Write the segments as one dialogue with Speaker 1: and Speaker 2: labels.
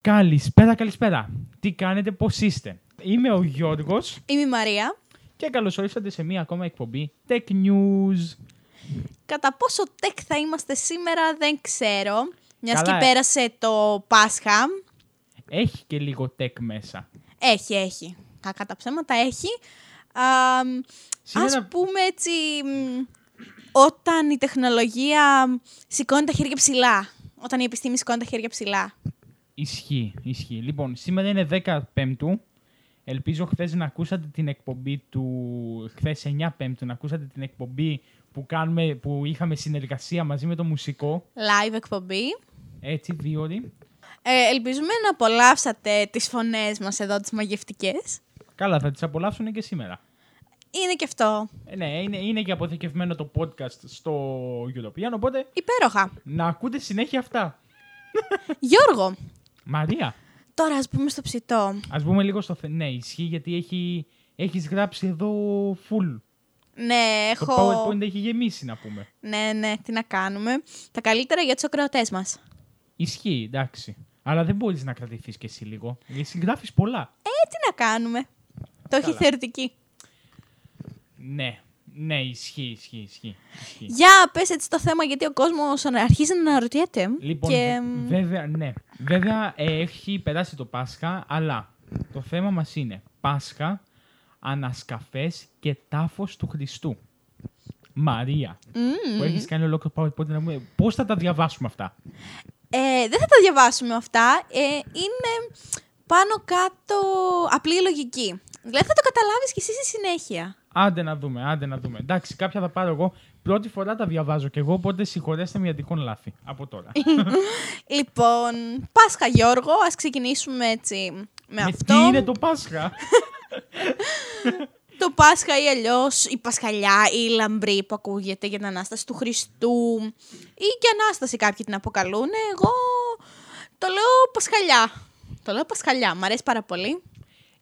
Speaker 1: Καλησπέρα, καλησπέρα. Τι κάνετε, πώς είστε; Είμαι ο Γιώργος
Speaker 2: Είμαι η Μαρία.
Speaker 1: και καλώς ορίσατε σε μία ακόμα εκπομπή Tech News.
Speaker 2: Κατά πόσο tech θα είμαστε σήμερα δεν ξέρω. Μιας
Speaker 1: Καλά,
Speaker 2: και
Speaker 1: ε.
Speaker 2: πέρασε το Πάσχα.
Speaker 1: Έχει και λίγο tech μέσα.
Speaker 2: Έχει, έχει. Κακά τα ψέματα έχει. Α,
Speaker 1: Σήμερα-
Speaker 2: Ας πούμε έτσι, μ, όταν η τεχνολογία σηκώνει τα χέρια ψηλά. Όταν η επιστήμη σηκώνει τα χέρια ψηλά.
Speaker 1: Ισχύει, ισχύει. Λοιπόν, σήμερα είναι 10 Πέμπτου. Ελπίζω χθες να ακούσατε την εκπομπή του. Χθες 9 Πέμπτου να ακούσατε την εκπομπή που, κάνουμε, που είχαμε συνεργασία μαζί με το μουσικό.
Speaker 2: Live εκπομπή.
Speaker 1: Έτσι, δύο ώρες.
Speaker 2: Ε, ελπίζουμε να απολαύσατε τις φωνές μας εδώ, τις μαγευτικές.
Speaker 1: Καλά, θα τις απολαύσουν και σήμερα.
Speaker 2: Είναι και αυτό.
Speaker 1: Ε, ναι, είναι, είναι και αποθηκευμένο το podcast στο European, οπότε
Speaker 2: Υπέροχα.
Speaker 1: να ακούτε συνέχεια αυτά.
Speaker 2: Γιώργο,
Speaker 1: Μαρία,
Speaker 2: τώρα ας πούμε στο ψητό.
Speaker 1: ας πούμε λίγο στο... θε- Ναι, ισχύει γιατί έχει, έχεις γράψει εδώ full.
Speaker 2: Ναι,
Speaker 1: Το
Speaker 2: έχω...
Speaker 1: PowerPoint έχει γεμίσει, να πούμε.
Speaker 2: Ναι, ναι, τι να κάνουμε. Τα καλύτερα για τους ακροατές μας.
Speaker 1: Ισχύει, εντάξει. Αλλά δεν μπορείς να κρατηθείς κι εσύ λίγο. Γιατί γράφεις πολλά.
Speaker 2: Ε, τι να κάνουμε. Το έχει
Speaker 1: Καλά.
Speaker 2: θεωρητική.
Speaker 1: Ναι, ναι, ισχύει, ισχύει, ισχύει. ισχύει.
Speaker 2: Για πες έτσι το θέμα γιατί ο κόσμος αρχίζει να αναρωτιέται.
Speaker 1: Λοιπόν,
Speaker 2: και...
Speaker 1: βε- βέβαια, ναι. Βέβαια, ε, έχει περάσει το Πάσχα, αλλά το θέμα μας είναι Πάσχα, ανασκαφές και τάφος του Χριστού. Μαρία,
Speaker 2: Μμμ.
Speaker 1: που έχεις κάνει ολόκληρο PowerPoint να πούμε πώς θα τα διαβάσουμε αυτά;
Speaker 2: Ε, δεν θα τα διαβάσουμε αυτά. Ε, είναι πάνω κάτω απλή λογική. Δηλαδή θα το καταλάβεις κι εσύ στη συνέχεια.
Speaker 1: Άντε να δούμε, άντε να δούμε. Εντάξει, κάποια θα πάρω εγώ. Πρώτη φορά τα διαβάζω κι εγώ, οπότε συγχωρέστε με για τυχόν λάθη. Από τώρα.
Speaker 2: Λοιπόν, Πάσχα Γιώργο, ας ξεκινήσουμε έτσι με,
Speaker 1: Με
Speaker 2: αυτό.
Speaker 1: τι είναι το Πάσχα;
Speaker 2: Το Πάσχα ή αλλιώς η Πασχαλιά ή η λαμπρή που ακούγεται για την Ανάσταση του Χριστού ή και Ανάσταση κάποιοι την αποκαλούν. Εγώ το λέω Πασχαλιά. Το λέω Πασχαλιά, μ' αρέσει πάρα πολύ.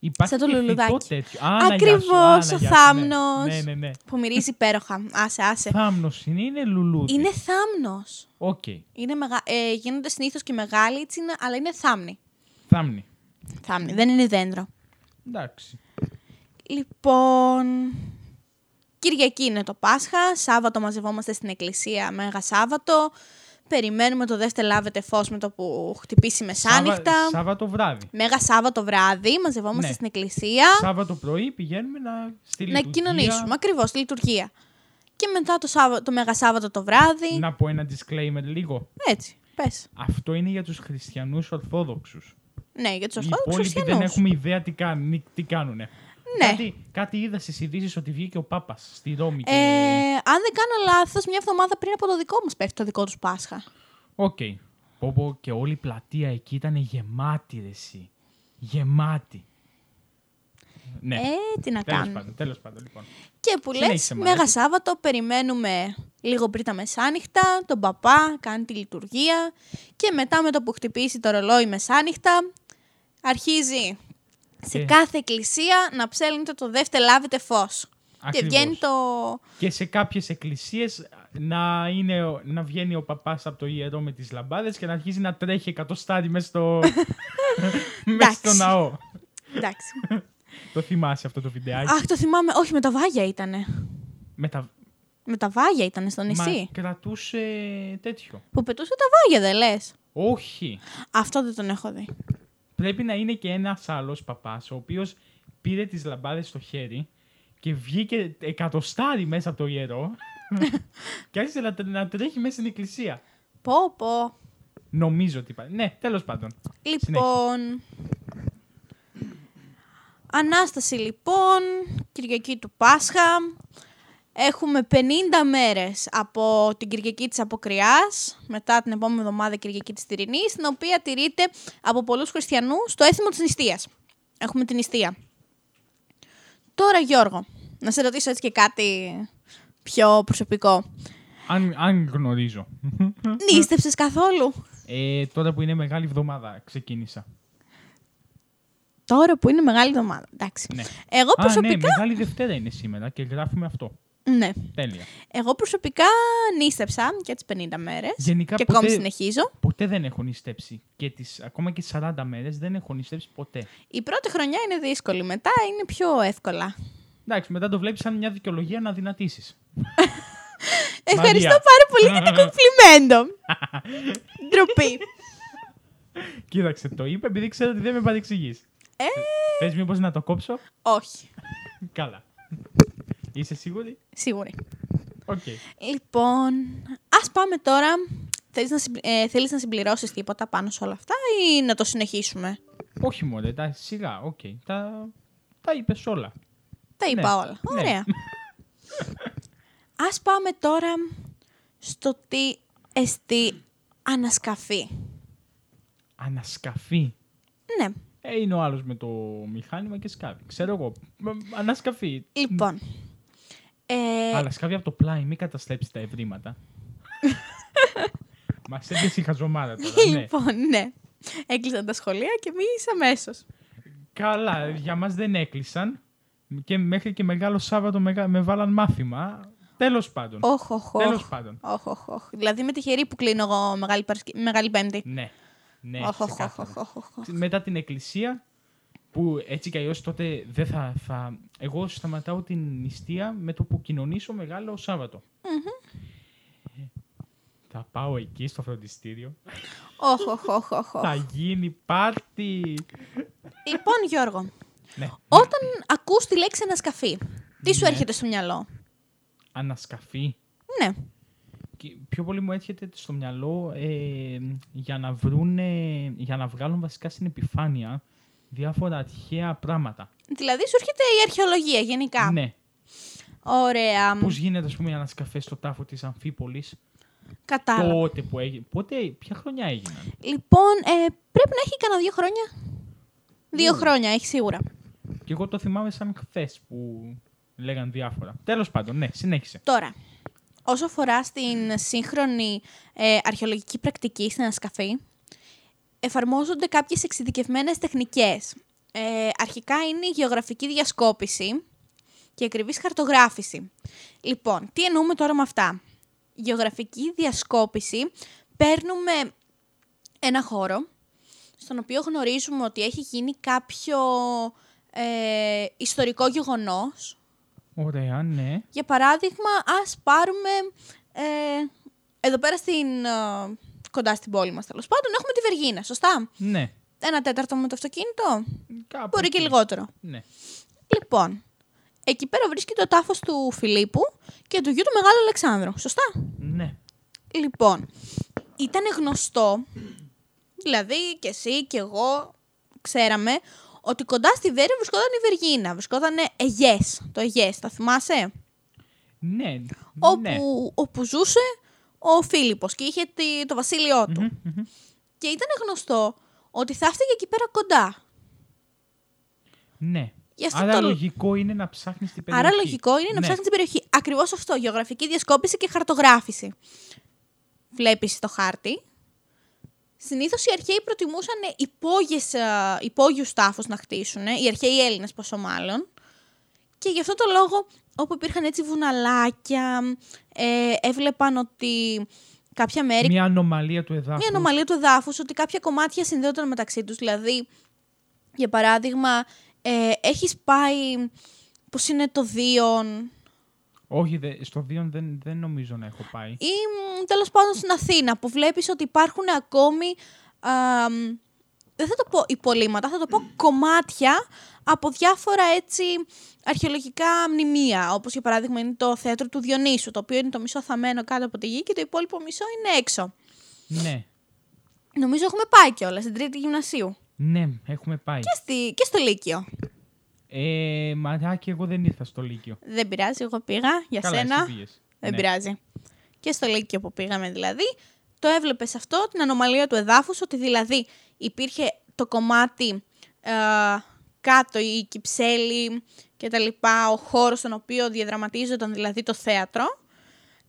Speaker 1: Υπάρχει
Speaker 2: Σαν το
Speaker 1: και
Speaker 2: λουλουδάκι.
Speaker 1: φυτό τέτοιο. Α, να, γεια σου,
Speaker 2: Ακριβώς,
Speaker 1: α, να,
Speaker 2: ο
Speaker 1: γεια σου, ναι.
Speaker 2: θάμνος.
Speaker 1: Ναι, ναι, ναι.
Speaker 2: Που μυρίζει υπέροχα. Άσε, άσε.
Speaker 1: Θάμνος είναι, είναι λουλούδι.
Speaker 2: Είναι θάμνος.
Speaker 1: Οκ.
Speaker 2: Είναι μεγα... ε, γίνονται συνήθως και μεγάλοι, έτσι είναι, αλλά είναι θάμνη.
Speaker 1: Θάμνη.
Speaker 2: Θάμνη, δεν είναι δέντρο.
Speaker 1: Εντάξει.
Speaker 2: Λοιπόν, Κυριακή είναι το Πάσχα, Σάββατο μαζευόμαστε στην εκκλησία, Μέγα Σάββατο. Περιμένουμε το δεύτερο λάβετε φως με το που χτυπήσει μεσάνυχτα.
Speaker 1: Σάβα- Σάββατο βράδυ.
Speaker 2: Μέγα Σάββατο βράδυ, μαζευόμαστε
Speaker 1: Ναι.
Speaker 2: στην εκκλησία
Speaker 1: Σάββατο πρωί πηγαίνουμε να στη
Speaker 2: να
Speaker 1: λειτουργία.
Speaker 2: κοινωνήσουμε. Ακριβώς, στη λειτουργία. Και μετά το, Σάββα- το Μέγα Σάββατο το βράδυ.
Speaker 1: Να πω ένα disclaimer λίγο.
Speaker 2: Έτσι, πες.
Speaker 1: Αυτό είναι για τους χριστιανούς ορθόδοξους.
Speaker 2: Ναι, για τους
Speaker 1: Οι
Speaker 2: Ορθόδοξους
Speaker 1: υπόλοιποι δεν
Speaker 2: Χριστιανού.
Speaker 1: έχουμε ιδέα τι, κάνουν, τι κάνουνε.
Speaker 2: Ναι.
Speaker 1: Κάτι, κάτι είδα στις ειδήσεις ότι βγήκε ο Πάπας στη Ρώμη. Και...
Speaker 2: Ε, αν δεν κάνω λάθος, μια εβδομάδα πριν από το δικό μας πέφτει το δικό τους Πάσχα.
Speaker 1: Οκ. Πω πω και όλη η πλατεία εκεί ήταν γεμάτη ρε εσύ. Γεμάτη. Ναι.
Speaker 2: Ε, τι να
Speaker 1: τέλος
Speaker 2: κάνουμε.
Speaker 1: πάντων, τέλος πάντων, λοιπόν.
Speaker 2: Και που λες,
Speaker 1: Συνέχισε,
Speaker 2: Μέγα
Speaker 1: Μαρέτη.
Speaker 2: Σάββατο, περιμένουμε λίγο πριν τα μεσάνυχτα, τον παπά κάνει τη λειτουργία και μετά με το που χτυπήσει το ρολόι μεσάνυχτα, αρχίζει σε
Speaker 1: Ε.
Speaker 2: κάθε εκκλησία να ψέλνεται το δεύτερο λάβετε φως. Και
Speaker 1: Ακριβώς.
Speaker 2: βγαίνει το...
Speaker 1: Και σε κάποιες εκκλησίες να, είναι, ο- να βγαίνει ο παπάς από το ιερό με τις λαμπάδες και να αρχίζει να τρέχει εκατοστάρι μέσα στο, μέσα στο
Speaker 2: Εντάξει.
Speaker 1: ναό.
Speaker 2: Εντάξει.
Speaker 1: Το θυμάσαι αυτό το βιντεάκι;
Speaker 2: Αχ, το θυμάμαι. Όχι, με τα βάγια ήτανε.
Speaker 1: Με τα...
Speaker 2: Με τα βάγια ήταν στο νησί.
Speaker 1: Μα κρατούσε τέτοιο.
Speaker 2: Που πετούσε τα βάγια, δεν λες;
Speaker 1: Όχι.
Speaker 2: Αυτό δεν τον έχω δει.
Speaker 1: Πρέπει να είναι και ένας άλλος παπάς, ο οποίος πήρε τις λαμπάδες στο χέρι και βγήκε εκατοστάρι μέσα από το ιερό και άρχισε να, τρε- να τρέχει μέσα στην εκκλησία.
Speaker 2: Πω, πω.
Speaker 1: Νομίζω ότι υπάρχει. Ναι, τέλος πάντων.
Speaker 2: Λοιπόν. Ανάσταση λοιπόν, Κυριακή του Πάσχα. Έχουμε 50 μέρες από την Κυριακή της Αποκριάς, μετά την επόμενη εβδομάδα Κυριακή της Τυρινής, την οποία τηρείται από πολλούς χριστιανούς το έθιμο της νηστείας. Έχουμε την νηστεία. Τώρα Γιώργο, να σε ρωτήσω έτσι και κάτι πιο προσωπικό.
Speaker 1: Αν, αν γνωρίζω.
Speaker 2: Νίστεψες καθόλου;
Speaker 1: Ε, τώρα που είναι μεγάλη εβδομάδα ξεκίνησα.
Speaker 2: Τώρα που είναι μεγάλη εβδομάδα. Εντάξει.
Speaker 1: Ναι.
Speaker 2: Εγώ
Speaker 1: Α, ναι,
Speaker 2: προσωπικά
Speaker 1: Μεγάλη Δευτέρα είναι σήμερα και γράφουμε αυτό.
Speaker 2: Ναι.
Speaker 1: Τέλεια.
Speaker 2: Εγώ προσωπικά νίστεψα για τις 50 μέρες
Speaker 1: Γενικά
Speaker 2: και
Speaker 1: ποτέ-
Speaker 2: ακόμη συνεχίζω.
Speaker 1: Ποτέ δεν έχω νηστέψει. Και τις, ακόμα και τις 40 μέρες δεν έχω νηστέψει ποτέ.
Speaker 2: Η πρώτη χρονιά είναι δύσκολη, μετά είναι πιο εύκολα.
Speaker 1: Εντάξει, μετά το βλέπεις σαν μια δικαιολογία να δυνατήσεις.
Speaker 2: Ευχαριστώ
Speaker 1: Μαρία.
Speaker 2: πάρα πολύ για το κομπλιμέντο. Ντροπή.
Speaker 1: Κοίταξε, το είπε επειδή ξέρω ότι δεν με παρεξηγείς.
Speaker 2: Ε,
Speaker 1: Θες μήπως να το κόψω;
Speaker 2: όχι.
Speaker 1: Καλά. Είσαι σίγουρη;
Speaker 2: Σίγουρη.
Speaker 1: Οκ.
Speaker 2: Λοιπόν, ας πάμε τώρα. Θέλεις να, συμπλη- ε, θέλεις να συμπληρώσεις τίποτα πάνω σε όλα αυτά ή να το συνεχίσουμε;
Speaker 1: Όχι μόνο, εντάξει, σιγά, οκ. Τα, τα είπες όλα.
Speaker 2: Τα είπα
Speaker 1: Ναι.
Speaker 2: όλα.
Speaker 1: Ναι.
Speaker 2: Ωραία. Ας πάμε τώρα στο τι εστί ανασκαφή.
Speaker 1: Ανασκαφή.
Speaker 2: Ναι,
Speaker 1: Ε, είναι ο άλλος με το μηχάνημα και σκάβει. Ξέρω εγώ. Μ, Ανασκαφή.
Speaker 2: λοιπόν. Ε,
Speaker 1: Αλλά σκάβει από το πλάι, μην καταστρέψεις τα ευρήματα. Μα έδειξε η χαζομάρα τώρα, ναι.
Speaker 2: Λοιπόν, ναι. Έκλεισαν τα σχολεία και εμεί αμέσως.
Speaker 1: Καλά, για μας δεν έκλεισαν. Και μέχρι και Μεγάλο Σάββατο με, με βάλαν μάθημα. Τέλος πάντων.
Speaker 2: Όχι, όχι, όχι.
Speaker 1: Τέλος πάντων.
Speaker 2: Όχι, όχι, όχι. Δηλαδή με τυχερή που κλείνω εγώ Μεγάλη, Παρασκε... Μεγάλη Πέμπτη.
Speaker 1: Ναι. Ναι,
Speaker 2: Όχι, όχι, όχι,
Speaker 1: ξεκάθαρα.
Speaker 2: όχι, όχι, όχι.
Speaker 1: Μετά την εκκλησία, που έτσι κι αλλιώς τότε δεν θα, θα... Εγώ σταματάω την νηστεία με το που κοινωνήσω Μεγάλο Σάββατο. Θα πάω εκεί στο φροντιστήριο.
Speaker 2: Όχι, όχι, όχι, όχι, όχι.
Speaker 1: Θα γίνει πάρτι.
Speaker 2: Λοιπόν, Γιώργο,
Speaker 1: Ναι.
Speaker 2: όταν ακούς τη λέξη ανασκαφή, τι σου
Speaker 1: Ναι.
Speaker 2: έρχεται στο μυαλό;
Speaker 1: Ανασκαφή.
Speaker 2: Ναι.
Speaker 1: Και πιο πολύ μου έρχεται στο μυαλό ε, για, να βρούνε, για να βγάλουν βασικά στην επιφάνεια διάφορα αρχαία πράγματα.
Speaker 2: Δηλαδή σου έρχεται η αρχαιολογία γενικά.
Speaker 1: Ναι.
Speaker 2: Ωραία.
Speaker 1: Πώς γίνεται, ας πούμε, η ανασκαφέ στο τάφο της Αμφίπολης;
Speaker 2: Κατάλαβα.
Speaker 1: Τότε που έγινε. Πότε, ποια χρονιά έγιναν.
Speaker 2: Λοιπόν, ε, πρέπει να έχει κανένα δύο χρόνια. Δύο
Speaker 1: Ου.
Speaker 2: χρόνια, έχει σίγουρα.
Speaker 1: Και εγώ το θυμάμαι σαν χθες που λέγαν διάφορα. Τέλος πάντων, ναι, συνέχισε.
Speaker 2: Τώρα, όσο αφορά στην σύγχρονη ε, αρχαιολογική πρακτική στην ανασκαφή, εφαρμόζονται κάποιες εξειδικευμένες τεχνικές. Ε, αρχικά είναι η γεωγραφική διασκόπηση και η ακριβής χαρτογράφηση. Λοιπόν, τι εννοούμε τώρα με αυτά; Γεωγραφική διασκόπηση, παίρνουμε ένα χώρο, στον οποίο γνωρίζουμε ότι έχει γίνει κάποιο ε, ιστορικό γεγονός,
Speaker 1: Ωραία, ναι.
Speaker 2: για παράδειγμα, ας πάρουμε ε, εδώ πέρα στην, ε, κοντά στην πόλη μας τέλος πάντων, έχουμε τη Βεργίνα, σωστά;
Speaker 1: Ναι.
Speaker 2: Ένα τέταρτο με το αυτοκίνητο,
Speaker 1: Κάπου
Speaker 2: μπορεί και
Speaker 1: εκεί.
Speaker 2: λιγότερο.
Speaker 1: Ναι.
Speaker 2: Λοιπόν, εκεί πέρα βρίσκεται ο τάφος του Φιλίππου και του γιου του Μεγάλου Αλεξάνδρου, σωστά;
Speaker 1: Ναι.
Speaker 2: Λοιπόν, ήταν γνωστό, δηλαδή και εσύ και εγώ ξέραμε, ότι κοντά στη Βέρεια βρισκόταν η Βεργίνα, βρισκόταν Αιγές, το Αιγές, τα θυμάσαι;
Speaker 1: Ναι.
Speaker 2: όπου,
Speaker 1: ναι.
Speaker 2: όπου ζούσε ο Φίλιππος και είχε τη- το βασίλειό του.
Speaker 1: Μμμ, μμμ.
Speaker 2: Και ήταν γνωστό ότι θα έφταιγε εκεί πέρα κοντά.
Speaker 1: Ναι.
Speaker 2: Γι' αυτό
Speaker 1: Άρα
Speaker 2: το-
Speaker 1: λογικό είναι να ψάχνεις την περιοχή.
Speaker 2: Άρα λογικό είναι να
Speaker 1: Ναι.
Speaker 2: ψάχνεις την περιοχή. Ακριβώς αυτό, γεωγραφική διασκόπηση και χαρτογράφηση. Βλέπεις το χάρτη. Συνήθως οι αρχαίοι προτιμούσαν υπόγειες, α, υπόγειους τάφους να χτίσουν, οι αρχαίοι Έλληνες πόσο μάλλον. Και γι' αυτό το λόγο, όπου υπήρχαν έτσι βουναλάκια, ε, έβλεπαν ότι κάποια μέρη
Speaker 1: Μια ανομαλία του εδάφους.
Speaker 2: μια ανομαλία του εδάφους, ότι κάποια κομμάτια συνδέονταν μεταξύ τους. Δηλαδή, για παράδειγμα, ε, έχεις πάει. Πώς είναι το Δίον,
Speaker 1: Όχι, δε, στο Δίον δεν, δεν νομίζω να έχω πάει.
Speaker 2: ή τέλος πάντων στην Αθήνα, που βλέπεις ότι υπάρχουν ακόμη. α, μ, δεν θα το πω υπολείμματα, θα το πω κομμάτια από διάφορα έτσι αρχαιολογικά μνημεία. Όπως για παράδειγμα είναι το θέατρο του Διονύσου, το οποίο είναι το μισό θαμένο κάτω από τη γη και το υπόλοιπο μισό είναι έξω.
Speaker 1: Ναι.
Speaker 2: Νομίζω έχουμε πάει κιόλας στην τρίτη γυμνασίου.
Speaker 1: Ναι, έχουμε πάει.
Speaker 2: Και, στη, και στο Λύκειο.
Speaker 1: Ε, μαράκι, εγώ δεν ήρθα στο Λύκειο.
Speaker 2: Δεν πειράζει, εγώ πήγα για
Speaker 1: Καλά,
Speaker 2: σένα.
Speaker 1: εσύ πήγες.
Speaker 2: Δεν
Speaker 1: Ναι.
Speaker 2: πειράζει. Και στο Λύκειο που πήγαμε δηλαδή, το έβλεπες αυτό, την ανομαλία του εδάφους, ότι δηλαδή υπήρχε το κομμάτι ε, κάτω, η κυψέλη και τα λοιπά, ο χώρος στον οποίο διαδραματίζονταν δηλαδή το θέατρο.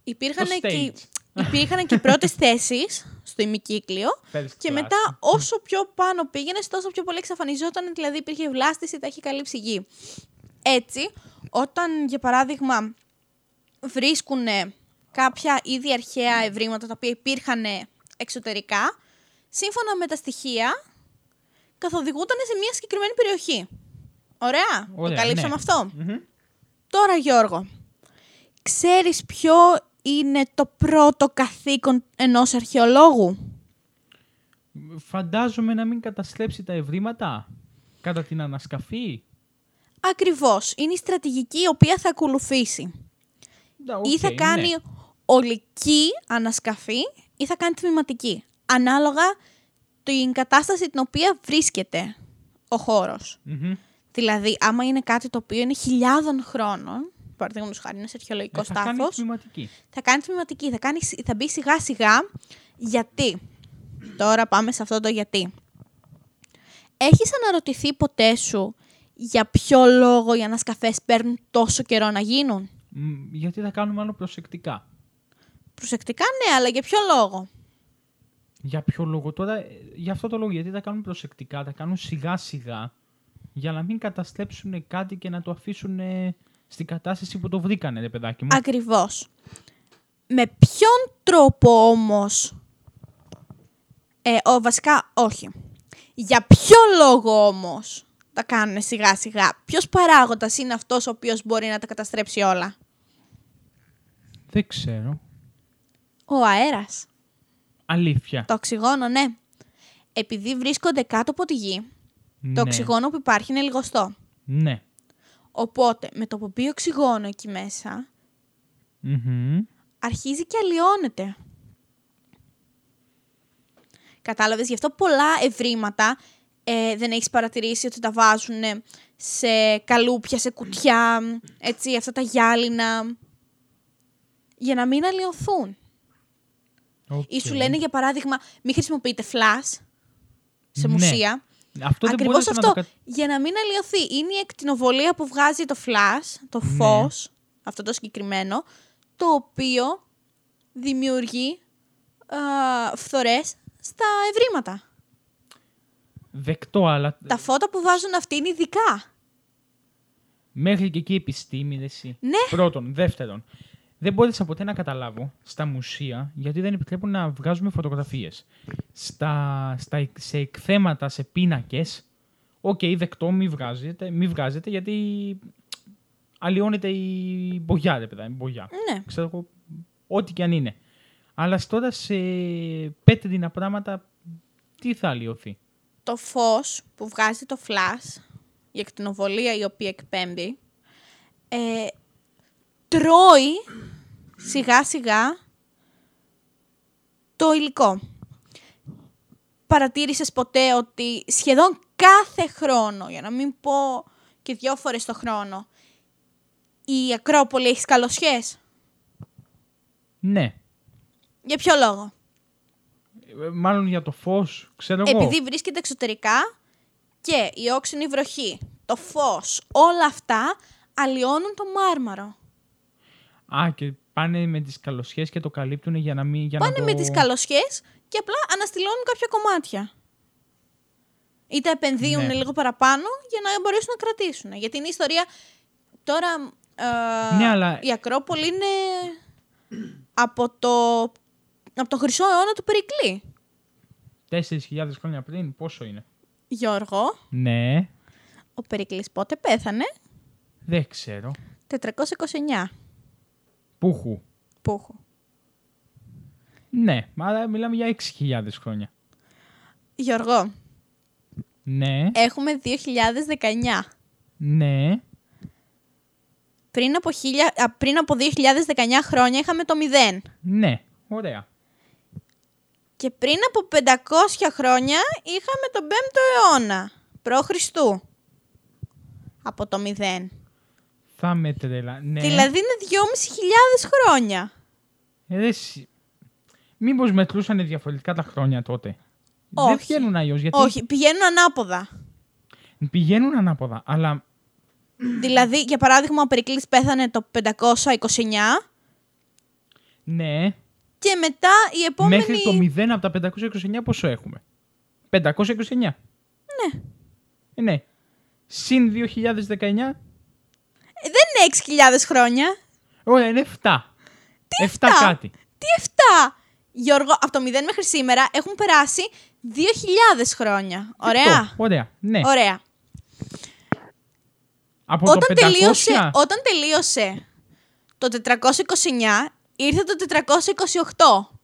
Speaker 2: Υπήρχαν
Speaker 1: Το
Speaker 2: και,
Speaker 1: stage.
Speaker 2: υπήρχαν και πρώτες θέσεις στο ημικύκλιο
Speaker 1: First
Speaker 2: και
Speaker 1: class.
Speaker 2: μετά όσο πιο πάνω πήγαινες, τόσο πιο πολύ εξαφανιζόταν, δηλαδή υπήρχε βλάστηση, τα είχε καλύψει η γη. Έτσι, όταν για παράδειγμα βρίσκουν κάποια ήδη αρχαία ευρήματα τα οποία υπήρχαν εξωτερικά, σύμφωνα με τα στοιχεία, καθοδηγούνταν σε μια συγκεκριμένη περιοχή. Ωραία,
Speaker 1: Ωραία,
Speaker 2: το καλύψαμε
Speaker 1: ναι.
Speaker 2: αυτό.
Speaker 1: Μμμ.
Speaker 2: Τώρα Γιώργο, ξέρεις ποιο είναι το πρώτο καθήκον ενός αρχαιολόγου;
Speaker 1: Φαντάζομαι να μην καταστρέψει τα ευρήματα κατά την ανασκαφή.
Speaker 2: Ακριβώς, είναι η στρατηγική η οποία θα ακολουθήσει.
Speaker 1: Ντα,
Speaker 2: ή θα
Speaker 1: οκ,
Speaker 2: κάνει
Speaker 1: ναι.
Speaker 2: ολική ανασκαφή ή θα κάνει τμηματική. Ανάλογα την κατάσταση την οποία βρίσκεται ο χώρος.
Speaker 1: Μμμ.
Speaker 2: Δηλαδή, άμα είναι κάτι το οποίο είναι χιλιάδων χρόνων, παραδείγματος χάρη, είναι σε αρχαιολογικό
Speaker 1: Ε, θα κάνει
Speaker 2: στάφο,
Speaker 1: τμηματική.
Speaker 2: θα κάνει τμηματική, θα, κάνει, θα μπει σιγά σιγά. Γιατί. Τώρα πάμε σε αυτό το γιατί. Έχεις αναρωτηθεί ποτέ σου για ποιο λόγο οι ανασκαφές παίρνουν τόσο καιρό να γίνουν;
Speaker 1: Μ, Γιατί θα κάνουμε άλλο προσεκτικά.
Speaker 2: Προσεκτικά ναι, αλλά για ποιο λόγο;
Speaker 1: Για ποιο λόγο τώρα, ε, για αυτό το λόγο, γιατί τα κάνουν προσεκτικά, τα κάνουν σιγά σιγά, για να μην καταστρέψουν κάτι και να το αφήσουν ε, στην κατάσταση που το βρήκανε, ρε παιδάκι μου.
Speaker 2: Ακριβώς. Με ποιον τρόπο όμως... Ε, ο, βασικά όχι. Για ποιο λόγο όμως τα κάνουν σιγά σιγά; Ποιος παράγοντας είναι αυτός ο οποίος μπορεί να τα καταστρέψει όλα;
Speaker 1: Δεν ξέρω.
Speaker 2: Ο αέρας.
Speaker 1: Αλήθεια.
Speaker 2: Το οξυγόνο, ναι. Επειδή βρίσκονται κάτω από τη γη,
Speaker 1: ναι.
Speaker 2: το οξυγόνο που υπάρχει είναι λιγοστό.
Speaker 1: Ναι.
Speaker 2: Οπότε, με το που μπει οξυγόνο εκεί μέσα,
Speaker 1: Μμμ.
Speaker 2: αρχίζει και αλλοιώνεται. Κατάλαβες, γι' αυτό πολλά ευρήματα ε, δεν έχεις παρατηρήσει ότι τα βάζουν σε καλούπια, σε κουτιά, έτσι, αυτά τα γυάλινα, για να μην αλλοιωθούν.
Speaker 1: Οκ.
Speaker 2: Ή σου λένε, για παράδειγμα, μην χρησιμοποιείτε flash σε
Speaker 1: Ναι.
Speaker 2: μουσεία.
Speaker 1: Αυτό δεν
Speaker 2: Ακριβώς
Speaker 1: μπόρεσα
Speaker 2: αυτό,
Speaker 1: να το κα...
Speaker 2: για να μην αλλοιωθεί. Είναι η ακτινοβολία που βγάζει το flash, το
Speaker 1: Ναι.
Speaker 2: φως, αυτό το συγκεκριμένο, το οποίο δημιουργεί α, φθορές στα ευρήματα.
Speaker 1: Δεκτό, αλλά
Speaker 2: Τα φώτα που βάζουν αυτοί είναι ειδικά.
Speaker 1: μέχρι και εκεί επιστήμη, ρε εσύ.
Speaker 2: Ναι.
Speaker 1: Πρώτον. Δεύτερον, δεν μπόρεσα ποτέ να καταλάβω στα μουσεία γιατί δεν επιτρέπουν να βγάζουμε φωτογραφίες. Στα, στα, σε εκθέματα, σε πίνακες, οκ, δεκτό, μη βγάζετε, μη βγάζετε γιατί αλλοιώνεται η μπογιά, ρε παιδιά, η μπογιά.
Speaker 2: Ναι.
Speaker 1: Ξέρω εγώ, ό,τι και αν είναι. Αλλά τώρα σε πέτρινα πράγματα, τι θα αλλοιωθεί;
Speaker 2: Το φως που βγάζει το flash, η εκτινοβολία η οποία εκπέμπει, ε, τρώει σιγά σιγά το υλικό. Παρατήρησες ποτέ ότι σχεδόν κάθε χρόνο, για να μην πω και δυο φορές το χρόνο, η Ακρόπολη έχει σκαλωσιές;
Speaker 1: Ναι.
Speaker 2: Για ποιο λόγο;
Speaker 1: Ε, Μάλλον για το φως, ξέρω εγώ.
Speaker 2: Επειδή βρίσκεται εξωτερικά και η όξινη βροχή, το φως, όλα αυτά αλλοιώνουν το μάρμαρο.
Speaker 1: Α, και πάνε με τις καλοσιές και το καλύπτουν για να μην... Για
Speaker 2: Πάνε
Speaker 1: να το...
Speaker 2: με τις καλοσιές και απλά αναστηλώνουν κάποια κομμάτια. Ή τα επενδύουν
Speaker 1: Ναι.
Speaker 2: λίγο παραπάνω για να μπορέσουν να κρατήσουν. Γιατί είναι η ιστορία... Τώρα ε,
Speaker 1: Ναι, αλλά-
Speaker 2: η Ακρόπολη είναι από το, από το χρυσό αιώνα του Περικλή.
Speaker 1: 4.000 χρόνια πριν, πόσο είναι;
Speaker 2: Γιώργο,
Speaker 1: Ναι,
Speaker 2: ο Περικλής πότε πέθανε;
Speaker 1: δεν ξέρω.
Speaker 2: 429.
Speaker 1: Πούχου.
Speaker 2: Πούχου.
Speaker 1: Ναι, αλλά μιλάμε για 6.000 χρόνια.
Speaker 2: Γιώργο,
Speaker 1: Ναι,
Speaker 2: έχουμε 2019.
Speaker 1: ναι.
Speaker 2: Πριν από, χίλια, α, πριν από 2019 χρόνια είχαμε το 0.
Speaker 1: Ναι, ωραία.
Speaker 2: Και πριν από 500 χρόνια είχαμε τον 5ο αιώνα. Προ Χριστού. Από το 0.
Speaker 1: Θα με τρελα. Ναι.
Speaker 2: Δηλαδή είναι 2.500 χρόνια.
Speaker 1: Ε, ρε, εσύ. Μήπως μετρούσαν διαφορετικά τα χρόνια τότε. Δεν
Speaker 2: Όχι.
Speaker 1: βγαίνουν αλλιώς γιατί
Speaker 2: Όχι, πηγαίνουν ανάποδα.
Speaker 1: πηγαίνουν ανάποδα. Αλλά
Speaker 2: δηλαδή, για παράδειγμα, ο Περικλής πέθανε το 529
Speaker 1: ναι,
Speaker 2: και μετά η επόμενη...
Speaker 1: μέχρι το 0 από τα 529 πόσο έχουμε; 529.
Speaker 2: Ναι.
Speaker 1: Ε, ναι. Συν 2019.
Speaker 2: Ε, δεν είναι 6.000 χρόνια.
Speaker 1: Ωραία, είναι 7. 7
Speaker 2: εφτά;
Speaker 1: κάτι.
Speaker 2: Τι 7! Γιώργο, από το 0 μέχρι σήμερα έχουν περάσει 2.000 χρόνια. Ωραία.
Speaker 1: Αυτό, Ωραία, ναι.
Speaker 2: Ωραία.
Speaker 1: Από
Speaker 2: Όταν
Speaker 1: το 500.
Speaker 2: τελείωσε, όταν τελείωσε το 429, ήρθε το 428.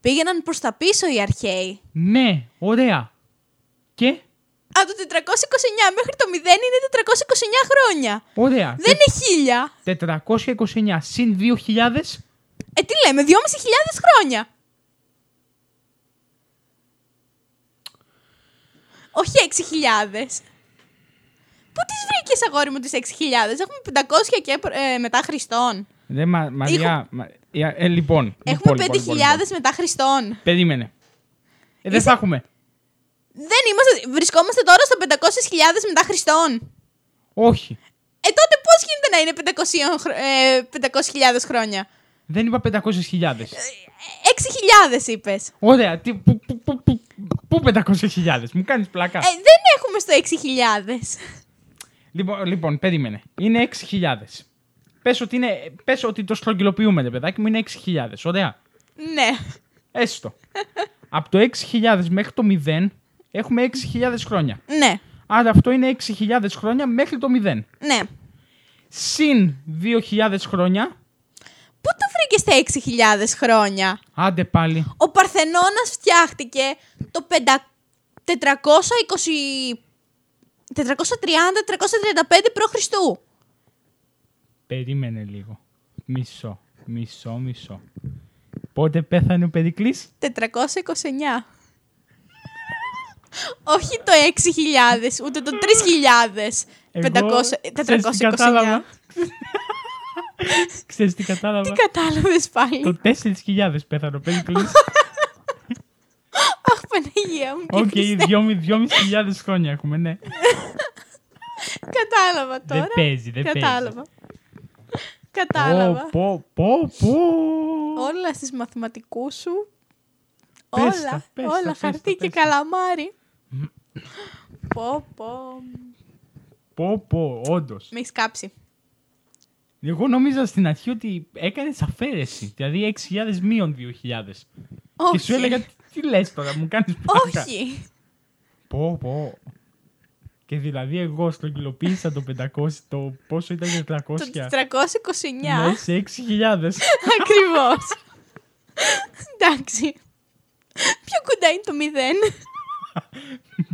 Speaker 2: Πήγαιναν προς τα πίσω οι αρχαίοι.
Speaker 1: Ναι, ωραία. Και,
Speaker 2: Από το 429 μέχρι το 0 είναι 429 χρόνια.
Speaker 1: ωραία.
Speaker 2: Δεν είναι χίλια.
Speaker 1: 429 συν 2.000.
Speaker 2: Ε, τι λέμε, 2.500 χρόνια. Όχι 6.000. Πού τις βρήκες αγόρι μου τις 6.000. Έχουμε 500 και ε, μετά Χριστόν.
Speaker 1: Δεν, μα, Μαριά, μα- ε, ε, λοιπόν.
Speaker 2: Έχουμε
Speaker 1: λοιπόν,
Speaker 2: 5.000
Speaker 1: λοιπόν, λοιπόν, λοιπόν.
Speaker 2: μετά Χριστόν.
Speaker 1: Περίμενε. Ε, δεν
Speaker 2: Είσαι-
Speaker 1: θα έχουμε.
Speaker 2: Δεν είμαστε, βρισκόμαστε τώρα στο 500.000 μετά Χριστόν.
Speaker 1: Όχι.
Speaker 2: Ε, τότε πώς γίνεται να είναι 500, χρο- ε, 500.000 χρόνια;
Speaker 1: Δεν είπα 500.000.
Speaker 2: Ε, 6.000 είπες.
Speaker 1: Ωραία. Τι, πού, πού, πού, πού, πού 500.000. Μου κάνεις πλάκα.
Speaker 2: Ε, δεν έχουμε στο 6.000.
Speaker 1: Λοιπόν, λοιπόν, περίμενε. Είναι 6.000. Πες ότι, είναι, πες ότι το στρογγυλοποιούμε, ρε παιδάκι μου, είναι 6.000. Ωραία.
Speaker 2: ναι.
Speaker 1: Έστω. Από το 6.000 μέχρι το 0 έχουμε 6.000 χρόνια.
Speaker 2: Ναι.
Speaker 1: Άρα αυτό είναι 6.000 χρόνια μέχρι το 0.
Speaker 2: Ναι.
Speaker 1: Συν 2.000 χρόνια.
Speaker 2: Πού το βρήκες στα 6.000 χρόνια;
Speaker 1: Άντε πάλι.
Speaker 2: Ο Παρθενώνας φτιάχτηκε το 500 420... 430-435 π.Χ.
Speaker 1: Περίμενε λίγο. Μισό. Μισό, μισό. Πότε πέθανε ο Περικλής;
Speaker 2: 429. Όχι το 6.000, ούτε το 3.000. 500,
Speaker 1: ξέρεις τι
Speaker 2: 429.
Speaker 1: κατάλαβα. Ξέρεις τι κατάλαβα.
Speaker 2: Τι κατάλαβες πάλι;
Speaker 1: Το 4.000 πέθανε ο Περικλής.
Speaker 2: Αχ, Παναγία μου. και
Speaker 1: Οκ,
Speaker 2: Χριστέ.
Speaker 1: 2.500 χρόνια έχουμε, ναι.
Speaker 2: Κατάλαβα τώρα.
Speaker 1: Δεν παίζει, δεν παίζει.
Speaker 2: Κατάλαβα. Κατάλαβα.
Speaker 1: Πω, πω, πω.
Speaker 2: Όλα στις μαθηματικούς σου.
Speaker 1: Πες
Speaker 2: όλα,
Speaker 1: τα, πες τα,
Speaker 2: όλα,
Speaker 1: πες τα,
Speaker 2: χαρτί και
Speaker 1: πες τα.
Speaker 2: καλαμάρι. Πω, πω.
Speaker 1: Πω, πω, όντως.
Speaker 2: Με έχεις κάψει.
Speaker 1: Εγώ νόμιζα στην αρχή ότι έκανες αφαίρεση. Δηλαδή 6.000 μείον 2.000.
Speaker 2: Όχι.
Speaker 1: Και σου έλεγα, τι λες τώρα, μου κάνεις πλάκα.
Speaker 2: Όχι.
Speaker 1: Πω, πω. Και δηλαδή εγώ στρογγυλοποίησα το 500, το πόσο ήταν 400.
Speaker 2: Το 429.
Speaker 1: Ναι, σε 6.000.
Speaker 2: Ακριβώς. Εντάξει. Πιο κοντά είναι το μηδέν.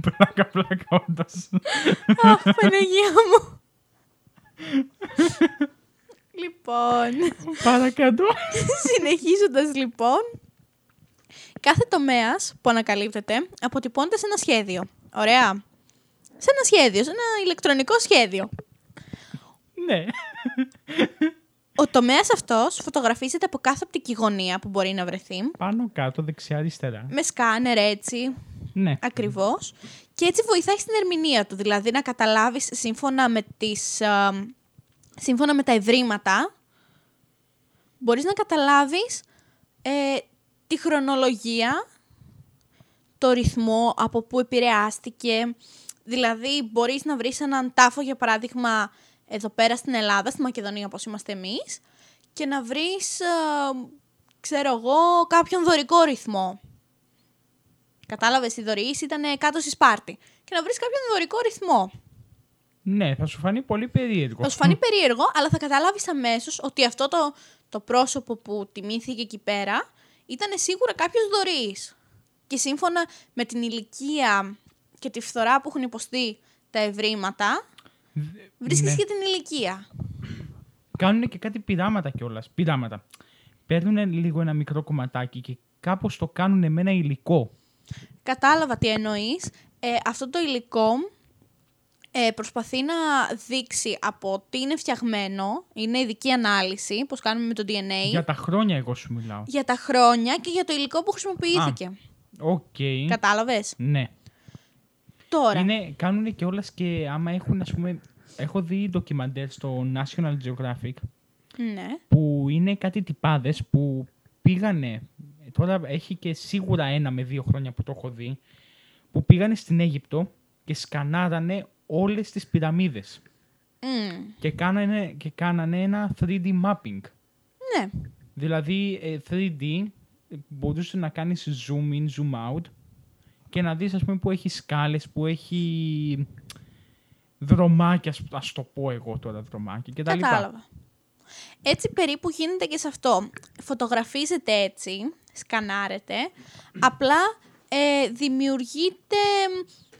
Speaker 1: Πλάκα, πλάκα, όντως.
Speaker 2: Αχ, Παναγία μου. λοιπόν,
Speaker 1: Παρακάτω.
Speaker 2: συνεχίζοντας λοιπόν, κάθε τομέας που ανακαλύπτεται αποτυπώνεται σε ένα σχέδιο. Ωραία. Σε ένα σχέδιο, σε ένα ηλεκτρονικό σχέδιο.
Speaker 1: ναι.
Speaker 2: Ο τομέας αυτός φωτογραφίζεται από κάθε οπτική γωνία που μπορεί να βρεθεί.
Speaker 1: Πάνω, κάτω, δεξιά, αριστερά.
Speaker 2: Με σκάνερ έτσι,
Speaker 1: Ναι.
Speaker 2: Ακριβώς. Και έτσι βοηθάει στην ερμηνεία του. Δηλαδή να καταλάβεις σύμφωνα με, τις, α, σύμφωνα με τα ευρήματα, μπορείς να καταλάβεις ε, τη χρονολογία, το ρυθμό, από πού επηρεάστηκε. Δηλαδή μπορείς να βρεις έναν τάφο, για παράδειγμα, εδώ πέρα στην Ελλάδα, στη Μακεδονία όπως είμαστε εμείς, και να βρεις, α, ξέρω εγώ, κάποιον δωρικό ρυθμό. Κατάλαβες, οι δωρεείς ήταν κάτω στη Σπάρτη. Και να βρεις κάποιον δωρικό ρυθμό.
Speaker 1: Ναι, θα σου φανεί πολύ περίεργο.
Speaker 2: Θα σου φανεί περίεργο, αλλά θα καταλάβεις αμέσως ότι αυτό το, το πρόσωπο που τιμήθηκε εκεί πέρα ήταν σίγουρα κάποιος δωρή. Και σύμφωνα με την ηλικία και τη φθορά που έχουν υποστεί τα ευρήματα, βρίσκεις
Speaker 1: ναι.
Speaker 2: και την ηλικία.
Speaker 1: Κάνουν και κάτι πειράματα κιόλας. Πειράματα. Παίρνουν λίγο ένα μικρό κομματάκι και κάπως το κάνουν με ένα υλικό.
Speaker 2: Κατάλαβα τι εννοείς. Ε, αυτό το υλικό ε, προσπαθεί να δείξει από τι είναι φτιαγμένο. Είναι ειδική ανάλυση, πώς κάνουμε με το DNA.
Speaker 1: Για τα χρόνια εγώ σου μιλάω.
Speaker 2: για τα χρόνια και για το υλικό που χρησιμοποιήθηκε.
Speaker 1: Οκ.
Speaker 2: Κατάλαβες;
Speaker 1: Ναι.
Speaker 2: Τώρα.
Speaker 1: Είναι, κάνουν και όλα και άμα έχουν, ας πούμε, έχω δει ντοκιμαντέρ στο National Geographic
Speaker 2: Ναι.
Speaker 1: που είναι κάτι τυπάδες που πήγανε, τώρα έχει και σίγουρα ένα με δύο χρόνια που το έχω δει, που πήγανε στην Αίγυπτο και σκανάρανε όλες τις πυραμίδες
Speaker 2: Μμ.
Speaker 1: και κάνανε, και κάνανε ένα 3D mapping.
Speaker 2: Ναι.
Speaker 1: Δηλαδή ε, 3D ε, μπορούσε να κάνεις zoom in, zoom out και να δεις ας πούμε που έχει σκάλες, που έχει δρομάκια, ας- ας το πω εγώ τώρα δρομάκια και τα λοιπά.
Speaker 2: Κατάλαβα. Έτσι περίπου γίνεται και σε αυτό. Φωτογραφίζεται έτσι, σκανάρεται, απλά ε, δημιουργείται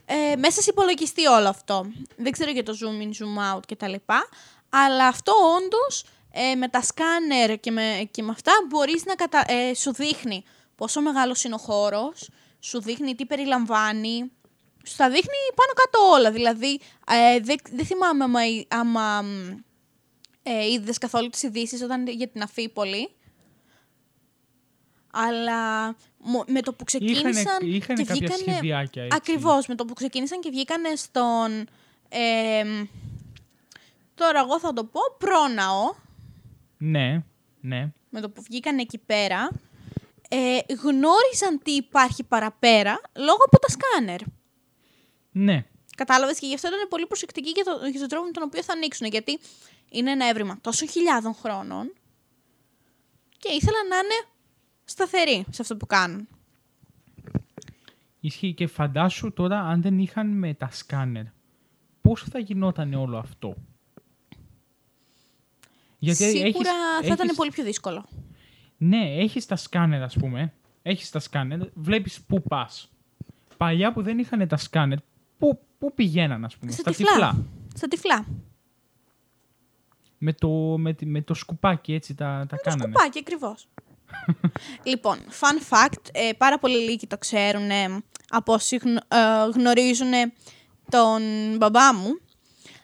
Speaker 2: ε, μέσα σε υπολογιστή όλο αυτό. Δεν ξέρω για το zoom in, zoom out και τα λοιπά, αλλά αυτό όντως ε, με τα σκάνερ και με, και με αυτά μπορείς να κατα... ε, σου δείχνει πόσο μεγάλος είναι ο χώρος, σου δείχνει τι περιλαμβάνει, σου τα δείχνει πάνω κάτω όλα. Δηλαδή, ε, δεν δεν θυμάμαι άμα, άμα μ, ε, είδες καθόλου τις ειδήσεις όταν για την Αφίπολη. Αλλά μο- με το που ξεκίνησαν
Speaker 1: είχανε
Speaker 2: και
Speaker 1: κάποια
Speaker 2: βγήκανε...
Speaker 1: σχεδιάκια, έτσι.
Speaker 2: Ακριβώς, με το που ξεκίνησαν και βγήκανε στον... ε, τώρα εγώ θα το πω πρόναο,
Speaker 1: Ναι, ναι.
Speaker 2: με το που βγήκαν εκεί πέρα, ε, γνώριζαν τι υπάρχει παραπέρα λόγω από τα σκάνερ.
Speaker 1: Ναι.
Speaker 2: Κατάλαβες και γι' αυτό ήταν πολύ προσεκτικοί για, το, για τον τρόπο με τον οποίο θα ανοίξουν. Γιατί είναι ένα έβριμα τόσο χιλιάδων χρόνων και ήθελαν να είναι σταθεροί σε αυτό που κάνουν.
Speaker 1: Ισχύει και φαντάσου τώρα αν δεν είχαν με τα σκάνερ. Πώς θα γινόταν όλο αυτό;
Speaker 2: Σίγουρα
Speaker 1: έχεις-
Speaker 2: θα ήταν
Speaker 1: έχεις-
Speaker 2: πολύ πιο δύσκολο.
Speaker 1: Ναι, έχεις τα σκάνερ ας πούμε. Έχεις τα σκάνερ, βλέπεις πού πας. Παλιά που δεν είχαν τα σκάνερ, πού, πού πηγαίναν ας πούμε;
Speaker 2: Στα
Speaker 1: στα
Speaker 2: τυφλά. Στα τυφλά.
Speaker 1: Με το, με, τη- με το σκουπάκι έτσι τα, τα
Speaker 2: Το
Speaker 1: κάνανε.
Speaker 2: σκουπάκι, ακριβώς. Λοιπόν, fun fact, ε, πάρα πολλοί λίγοι το ξέρουν ε, από όσοι γνω- ε, γνωρίζουν τον μπαμπά μου.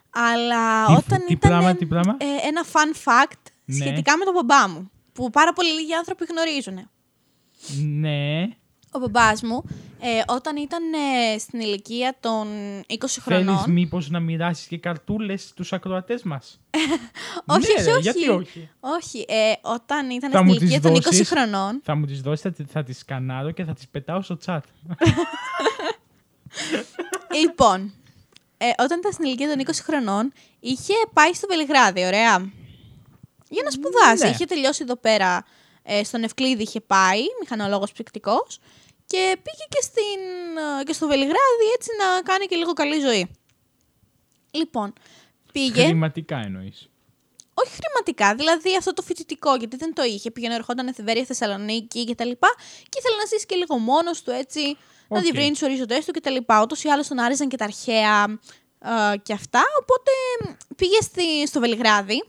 Speaker 2: Αλλά
Speaker 1: Τι-
Speaker 2: όταν
Speaker 1: τι
Speaker 2: ήταν
Speaker 1: πράγμα, τι πράγμα;
Speaker 2: ε, ένα fun fact
Speaker 1: Ναι.
Speaker 2: σχετικά με τον μπαμπά μου, που πάρα πολλοί λίγοι άνθρωποι γνωρίζουν.
Speaker 1: Ναι.
Speaker 2: Ο μπαμπάς μου, ε, όταν ήταν ε, στην ηλικία των 20
Speaker 1: Θέλεις
Speaker 2: χρονών...
Speaker 1: μήπως να μοιράσεις και καρτούλες στους ακροατές μας;
Speaker 2: όχι,
Speaker 1: ναι,
Speaker 2: όχι,
Speaker 1: ρε,
Speaker 2: όχι.
Speaker 1: γιατί όχι;
Speaker 2: Όχι, ε, όταν ήταν
Speaker 1: Θα
Speaker 2: στην
Speaker 1: μου τις
Speaker 2: ηλικία των 20
Speaker 1: δώσεις;
Speaker 2: χρονών,
Speaker 1: Θα μου τις δώσεις, θα, τη- θα τις σκανάρω και θα τις πετάω στο chat.
Speaker 2: Λοιπόν, ε, όταν ήταν στην ηλικία των 20 χρονών, είχε πάει στο Βελιγράδι, ωραία. Για να σπουδάσει.
Speaker 1: Ναι.
Speaker 2: Είχε τελειώσει εδώ πέρα, ε, στον Ευκλείδη είχε πάει, μηχανολόγος ψυκτικός, και πήγε και, στην, ε, και στο Βελιγράδι έτσι να κάνει και λίγο καλή ζωή. Λοιπόν, πήγε,
Speaker 1: Χρηματικά εννοείς.
Speaker 2: όχι χρηματικά, δηλαδή αυτό το φοιτητικό, γιατί δεν το είχε. Πήγαινε, ερχόταν Βέροια, Θεσσαλονίκη και τα λοιπά και ήθελε να ζήσει και λίγο μόνος του έτσι, να
Speaker 1: Οκ.
Speaker 2: διευρύνει τους ορίζοντές του κτλ. Ούτως ή άλλως τον άρεσαν και τα αρχαία ε, και αυτά. Οπότε μ, πήγε στη, στο Βελιγράδι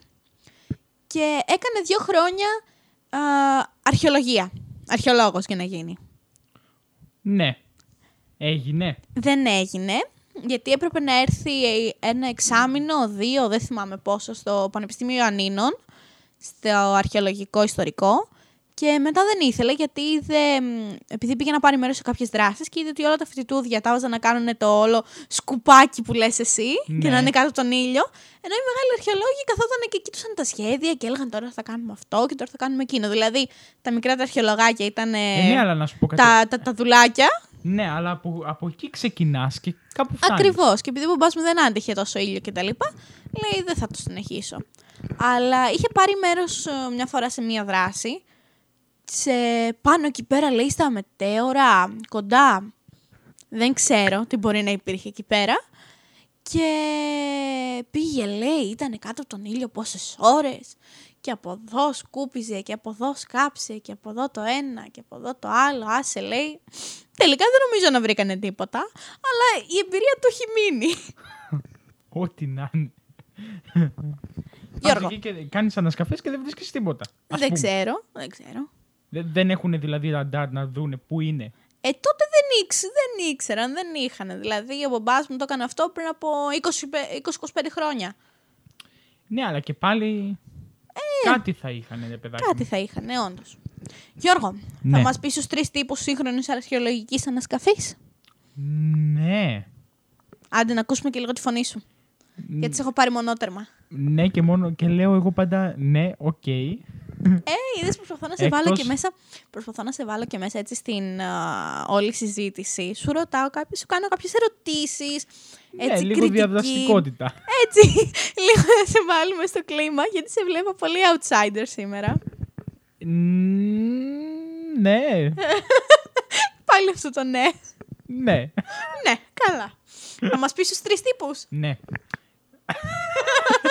Speaker 2: και έκανε δύο χρόνια ε, αρχαιολογία. Αρχαιολόγος για να γίνει.
Speaker 1: Ναι. Έγινε.
Speaker 2: Δεν έγινε, γιατί έπρεπε να έρθει ένα εξάμηνο, δύο, δεν θυμάμαι πόσο, στο Πανεπιστήμιο Ιωαννίνων, στο αρχαιολογικό ιστορικό. Και μετά δεν ήθελε, γιατί είδε, μ, επειδή πήγε να πάρει μέρος σε κάποιες δράσεις και είδε ότι όλα τα φοιτητούδια τα έβαζαν να κάνουν το όλο σκουπάκι που λες εσύ και
Speaker 1: Ναι.
Speaker 2: να είναι κάτω από τον ήλιο. Ενώ οι μεγάλοι αρχαιολόγοι καθόταν και κοιτούσαν τα σχέδια και έλεγαν τώρα θα κάνουμε αυτό και τώρα θα κάνουμε εκείνο. Δηλαδή τα μικρά τα αρχαιολογάκια ήταν
Speaker 1: Ε, ναι, αλλά να σου πω κάτι.
Speaker 2: τα, τα, τα δουλάκια.
Speaker 1: Ναι, αλλά από, από εκεί ξεκινάς και κάπου φτάνεις.
Speaker 2: Ακριβώς. Και επειδή ο μπαμπάς μου δεν άντεχε τόσο ήλιο και τα λοιπά, λέει δεν θα το συνεχίσω. Αλλά είχε πάρει μέρος μια φορά σε μια δράση. Σε πάνω εκεί πέρα, λέει, στα μετέωρα, κοντά. Δεν ξέρω τι μπορεί να υπήρχε εκεί πέρα. Και πήγε, λέει, ήταν κάτω από τον ήλιο πόσες ώρες. Και από εδώ σκούπιζε και από εδώ σκάψε και από εδώ το ένα και από εδώ το άλλο. Άσε, λέει. Τελικά δεν νομίζω να βρήκανε τίποτα, αλλά η εμπειρία του έχει μείνει.
Speaker 1: Ό,τι να είναι.
Speaker 2: Γιώργο.
Speaker 1: Πας εκεί και κάνεις ανασκαφές και δεν βρίσκεις τίποτα. Ας
Speaker 2: δεν
Speaker 1: πούμε.
Speaker 2: ξέρω, δεν ξέρω.
Speaker 1: Δεν, δεν έχουν δηλαδή ραντάρ να δούνε πού είναι.
Speaker 2: Ε, τότε δεν, ήξ, δεν ήξεραν, δεν είχαν. Δηλαδή, ο μπαμπάς μου το έκανε αυτό πριν από 20 20-25 χρόνια.
Speaker 1: Ναι, αλλά και πάλι κάτι θα είχαν, ρε παιδάκι.
Speaker 2: Ε. Κάτι
Speaker 1: μου.
Speaker 2: θα είχαν, ναι, όντως. Γιώργο,
Speaker 1: Ναι.
Speaker 2: θα μας πεις τους τρεις τύπους σύγχρονης αρχαιολογικής ανασκαφής;
Speaker 1: Ναι.
Speaker 2: Άντε να ακούσουμε και λίγο τη φωνή σου. Γιατί σε έχω πάρει μονότερμα.
Speaker 1: Ναι και μόνο και λέω εγώ πάντα ναι, οκ.
Speaker 2: Ε, είδες προσπαθώ να σε
Speaker 1: Εκτός-
Speaker 2: βάλω και μέσα. Προσπαθώ να σε βάλω και μέσα έτσι στην α, όλη συζήτηση. Σου ρωτάω κάποιες, σου κάνω κάποιες ερωτήσεις. Έτσι,
Speaker 1: ναι, λίγο
Speaker 2: κριτική.
Speaker 1: διαδραστικότητα.
Speaker 2: Έτσι, λίγο να σε βάλουμε στο κλίμα, γιατί σε βλέπω πολύ outsider σήμερα.
Speaker 1: Μ, Ναι,
Speaker 2: Πάλι αυτό το ναι.
Speaker 1: ναι,
Speaker 2: ναι, καλά. Θα μας πεις τους τρεις τύπους.
Speaker 1: ναι.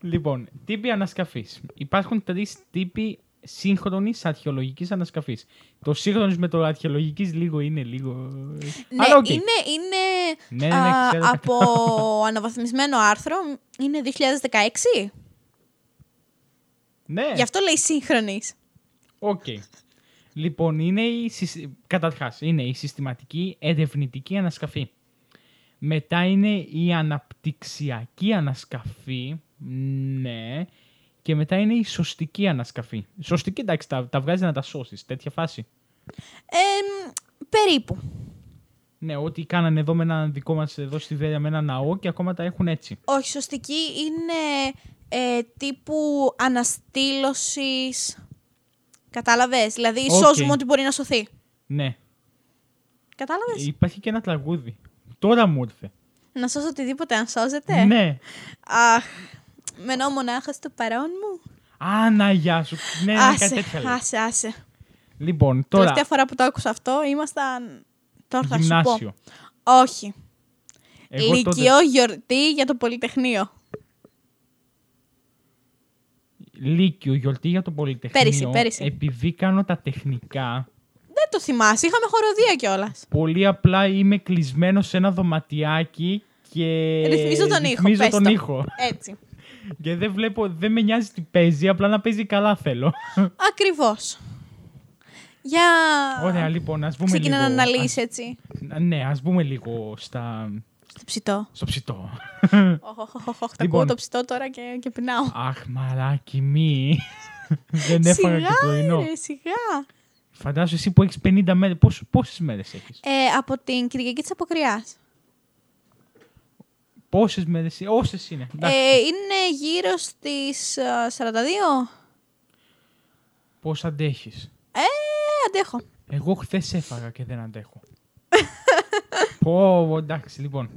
Speaker 1: λοιπόν, τύποι ανασκαφής. Υπάρχουν τρεις τύποι σύγχρονης αρχαιολογικής ανασκαφής. Το σύγχρονος με το αρχαιολογικής λίγο είναι λίγο.
Speaker 2: Ναι,
Speaker 1: Αλλά οκ.
Speaker 2: είναι, είναι
Speaker 1: Ναι, ναι,
Speaker 2: α,
Speaker 1: ξέρω.
Speaker 2: από αναβαθμισμένο άρθρο. Είναι 2016.
Speaker 1: Ναι,
Speaker 2: Γι' αυτό λέει σύγχρονης.
Speaker 1: οκ. Λοιπόν, είναι η, συσ- καταρχάς, είναι η συστηματική ερευνητική ανασκαφή. Μετά είναι η αναπτυξιακή ανασκαφή. Ναι. Και μετά είναι η σωστική ανασκαφή. Σωστική, εντάξει, τα, τα βγάζει να τα σώσεις. Τέτοια φάση.
Speaker 2: Ε, περίπου.
Speaker 1: Ναι, ό,τι κάνανε εδώ με έναν δικό μας εδώ στη Βέροια με ένα ναό και ακόμα τα έχουν έτσι.
Speaker 2: Όχι, σωστική είναι ε, τύπου αναστήλωσης. Κατάλαβες; Δηλαδή,
Speaker 1: Οκ.
Speaker 2: σώζουμε ό,τι μπορεί να σωθεί.
Speaker 1: Ναι.
Speaker 2: Κατάλαβες;
Speaker 1: Υπάρχει και ένα τραγούδι. Τώρα μου ήρθε.
Speaker 2: Να σώσω οτιδήποτε αν σώζεται.
Speaker 1: Ναι.
Speaker 2: Αχ, μένω μονάχα στο παρόν μου.
Speaker 1: Α, να, γεια σου. Ναι, ναι, κάτι
Speaker 2: άσε,
Speaker 1: τέτοια λέει.
Speaker 2: άσε, άσε.
Speaker 1: Λοιπόν, τώρα.
Speaker 2: Τελευταία φορά που το άκουσα αυτό ήμασταν. Τώρα θα σου
Speaker 1: Γυμνάσιο.
Speaker 2: πω. Όχι.
Speaker 1: Εγώ τότε-
Speaker 2: Λυκειό γιορτή για το Πολυτεχνείο.
Speaker 1: Λύκειο, γιορτή για το Πολυτεχνείο.
Speaker 2: Πέρυσι, πέρυσι.
Speaker 1: Επειδή κάνω τα τεχνικά,
Speaker 2: Δεν το θυμάσαι, είχαμε χοροδία κιόλας.
Speaker 1: πολύ απλά είμαι κλεισμένος σε ένα δωματιάκι και.
Speaker 2: Ρυθμίζω τον ήχο,
Speaker 1: ρυθμίζω
Speaker 2: πες
Speaker 1: τον
Speaker 2: το.
Speaker 1: ήχο.
Speaker 2: Έτσι.
Speaker 1: Και δεν βλέπω, δεν με νοιάζει τι παίζει, απλά να παίζει καλά θέλω.
Speaker 2: Ακριβώς. Για.
Speaker 1: Ωραία, λοιπόν, ας πούμε
Speaker 2: Ξεκινά
Speaker 1: λίγο.
Speaker 2: να αναλύσει έτσι.
Speaker 1: ας- ναι, ας μπούμε λίγο στα...
Speaker 2: Στο ψητό.
Speaker 1: στο ψητό.
Speaker 2: Οχ, οχ, οχ, οχ, Τα
Speaker 1: Λοιπόν.
Speaker 2: ακούω το ψητό τώρα και, και πεινάω.
Speaker 1: Αχ, μαλάκι μη. δεν έφαγα και
Speaker 2: Σιγά,
Speaker 1: πρωινό.
Speaker 2: ρε, σιγά.
Speaker 1: Φαντάζομαι εσύ που έχεις 50 μέρες. Πόσες μέρες έχεις;
Speaker 2: Ε, από την Κυριακή της Αποκριάς.
Speaker 1: Πόσες μέρες. Όσες είναι. Εντάξει.
Speaker 2: Ε, είναι γύρω στις 42.
Speaker 1: Πώς αντέχεις;
Speaker 2: Ε, αντέχω.
Speaker 1: Εγώ χθες έφαγα και δεν αντέχω. Πω, εντάξει, λοιπόν.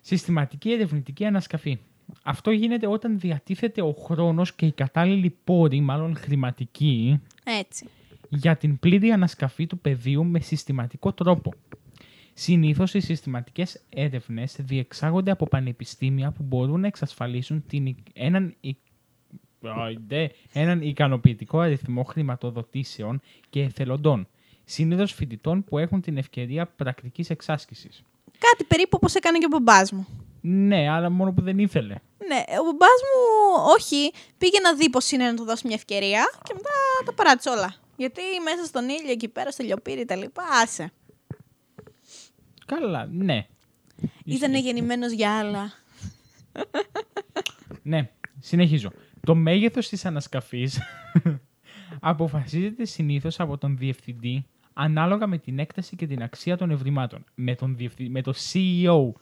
Speaker 1: Συστηματική ερευνητική ανασκαφή. Αυτό γίνεται όταν διατίθεται ο χρόνος και οι κατάλληλοι πόροι, μάλλον χρηματικοί,
Speaker 2: Έτσι.
Speaker 1: για την πλήρη ανασκαφή του πεδίου με συστηματικό τρόπο. Συνήθως οι συστηματικές έρευνες διεξάγονται από πανεπιστήμια που μπορούν να εξασφαλίσουν την, ικ- έναν, ικ- Άιντε, έναν ικανοποιητικό αριθμό χρηματοδοτήσεων και εθελοντών. Συνήθως φοιτητών που έχουν την ευκαιρία πρακτικής εξάσκησης.
Speaker 2: Κάτι περίπου όπως έκανε και ο μπαμπάς μου.
Speaker 1: Ναι, αλλά μόνο που δεν ήθελε.
Speaker 2: Ναι, ο μπαμπάς μου όχι, πήγε να δει πώς είναι να του δώσει μια ευκαιρία και μετά τα παράτησε όλα. Γιατί μέσα στον ήλιο εκεί πέρα, στο λιοπύρι τα λοιπά, άσε.
Speaker 1: Καλά, ναι.
Speaker 2: Ήταν γεννημένος για άλλα.
Speaker 1: Ναι, συνεχίζω. Το μέγεθος της ανασκαφής αποφασίζεται συνήθως από τον διευθυντή ανάλογα με την έκταση και την αξία των ευρημάτων. Με, τον διευθυ... με το CEO.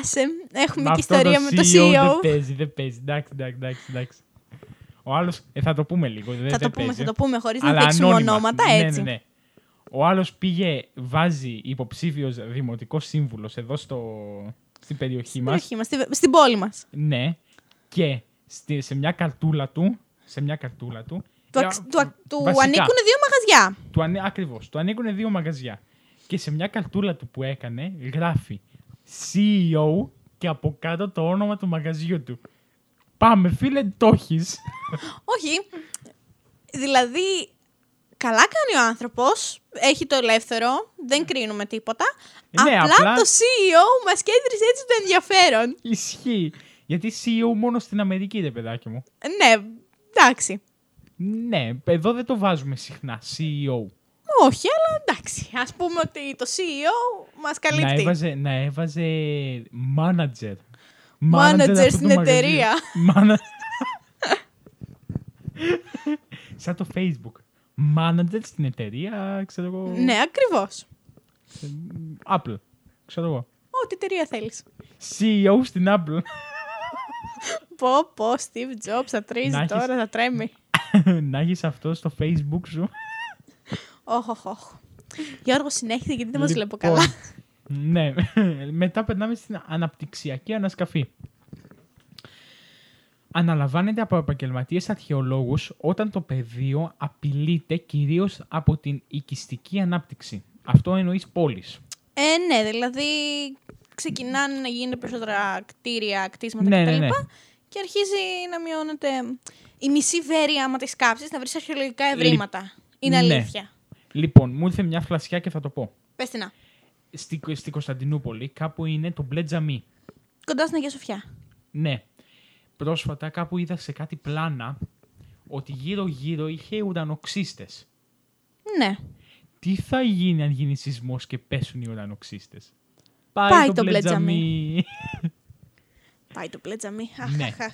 Speaker 2: Άσε, έχουμε
Speaker 1: Με
Speaker 2: και
Speaker 1: αυτό
Speaker 2: ιστορία με το
Speaker 1: Δεν
Speaker 2: CEO.
Speaker 1: παίζει, δεν παίζει. Εντάξει, εντάξει, εντάξει. εντάξει. Ο άλλος, ε, θα το πούμε λίγο. δεν-
Speaker 2: Θα το
Speaker 1: δεν
Speaker 2: πούμε,
Speaker 1: παίζει.
Speaker 2: θα το πούμε χωρίς να
Speaker 1: Αλλά
Speaker 2: δείξουμε
Speaker 1: ανώνυμα.
Speaker 2: ονόματα,
Speaker 1: Ναι,
Speaker 2: έτσι.
Speaker 1: Ναι, ναι. Ο άλλος πήγε, βάζει υποψήφιος δημοτικός σύμβουλος εδώ στο, στην περιοχή
Speaker 2: Στην
Speaker 1: μας.
Speaker 2: περιοχή μας, στη- στην πόλη μας.
Speaker 1: Ναι. Και στη, σε μια καρτούλα του, σε μια καρτούλα του,
Speaker 2: Του,
Speaker 1: ε,
Speaker 2: αξ- του, ακ- του
Speaker 1: βασικά,
Speaker 2: ανήκουν δύο μαγαζιά.
Speaker 1: Του ανε, ακριβώς, του ανήκουν δύο μαγαζιά. Και σε μια καρτούλα του που έκανε, γράφει CEO και από κάτω το όνομα του μαγαζιού του. Πάμε, φίλε, το έχεις.
Speaker 2: Όχι. Δηλαδή, καλά κάνει ο άνθρωπος, έχει το ελεύθερο, δεν κρίνουμε τίποτα.
Speaker 1: Ναι,
Speaker 2: απλά,
Speaker 1: απλά-
Speaker 2: το CEO μας κέντρισε έτσι το ενδιαφέρον.
Speaker 1: Ισχύει. Γιατί CEO μόνο στην Αμερική, ρε παιδάκι μου.
Speaker 2: Ναι, εντάξει.
Speaker 1: Ναι, εδώ δεν το βάζουμε συχνά, CEO.
Speaker 2: Όχι, αλλά εντάξει. Ας πούμε ότι το CEO μας
Speaker 1: Να
Speaker 2: καλύπτει.
Speaker 1: έβαζε, να έβαζε manager.
Speaker 2: Manager
Speaker 1: αυτού
Speaker 2: στην
Speaker 1: του μαγαζιού.
Speaker 2: εταιρεία.
Speaker 1: Mana- Σαν το Facebook. Manager στην εταιρεία, ξέρω εγώ.
Speaker 2: Ναι, ακριβώς.
Speaker 1: Apple. Ξέρω εγώ.
Speaker 2: Ό,τι εταιρεία θέλεις.
Speaker 1: CEO στην Apple.
Speaker 2: Πω, πω, Steve Jobs θα τρίζει
Speaker 1: Να έχεις-
Speaker 2: τώρα, θα τρέμει.
Speaker 1: να έχεις αυτό στο Facebook σου.
Speaker 2: Όχ, όχ, όχ. Γιώργο, συνέχισε γιατί δεν μας βλέπω
Speaker 1: Λοιπόν,
Speaker 2: καλά.
Speaker 1: ναι. Μετά περνάμε στην αναπτυξιακή ανασκαφή. Αναλαμβάνεται από επαγγελματίες αρχαιολόγους όταν το πεδίο απειλείται κυρίως από την οικιστική ανάπτυξη. Αυτό εννοείς πόλη.
Speaker 2: Ε, ναι, δηλαδή ξεκινάνε να γίνονται περισσότερα κτίρια, κτίσματα
Speaker 1: Ναι,
Speaker 2: κτλ.
Speaker 1: ναι, ναι.
Speaker 2: Και αρχίζει να μειώνεται η μισή βέρη άμα τη κάψει, να βρεις αρχαιολογικά ευρήματα. Είναι
Speaker 1: Ναι.
Speaker 2: αλήθεια.
Speaker 1: Λοιπόν, μου ήρθε μια φλασιά και θα το πω.
Speaker 2: Πες την να.
Speaker 1: Στη, στη Κωνσταντινούπολη κάπου είναι το μπλε τζαμί.
Speaker 2: Κοντά στην Αγία Σοφιά.
Speaker 1: Ναι. Πρόσφατα κάπου είδα σε κάτι πλάνα ότι γύρω-γύρω είχε ουρανοξύστες.
Speaker 2: Ναι.
Speaker 1: Τι θα γίνει αν γίνει σεισμός και πέσουν οι ουρανοξύστες;
Speaker 2: Πάει το μπλε τζαμί. Πάει το πλέτζαμι. Αχ,
Speaker 1: Ναι.
Speaker 2: αχ, αχ.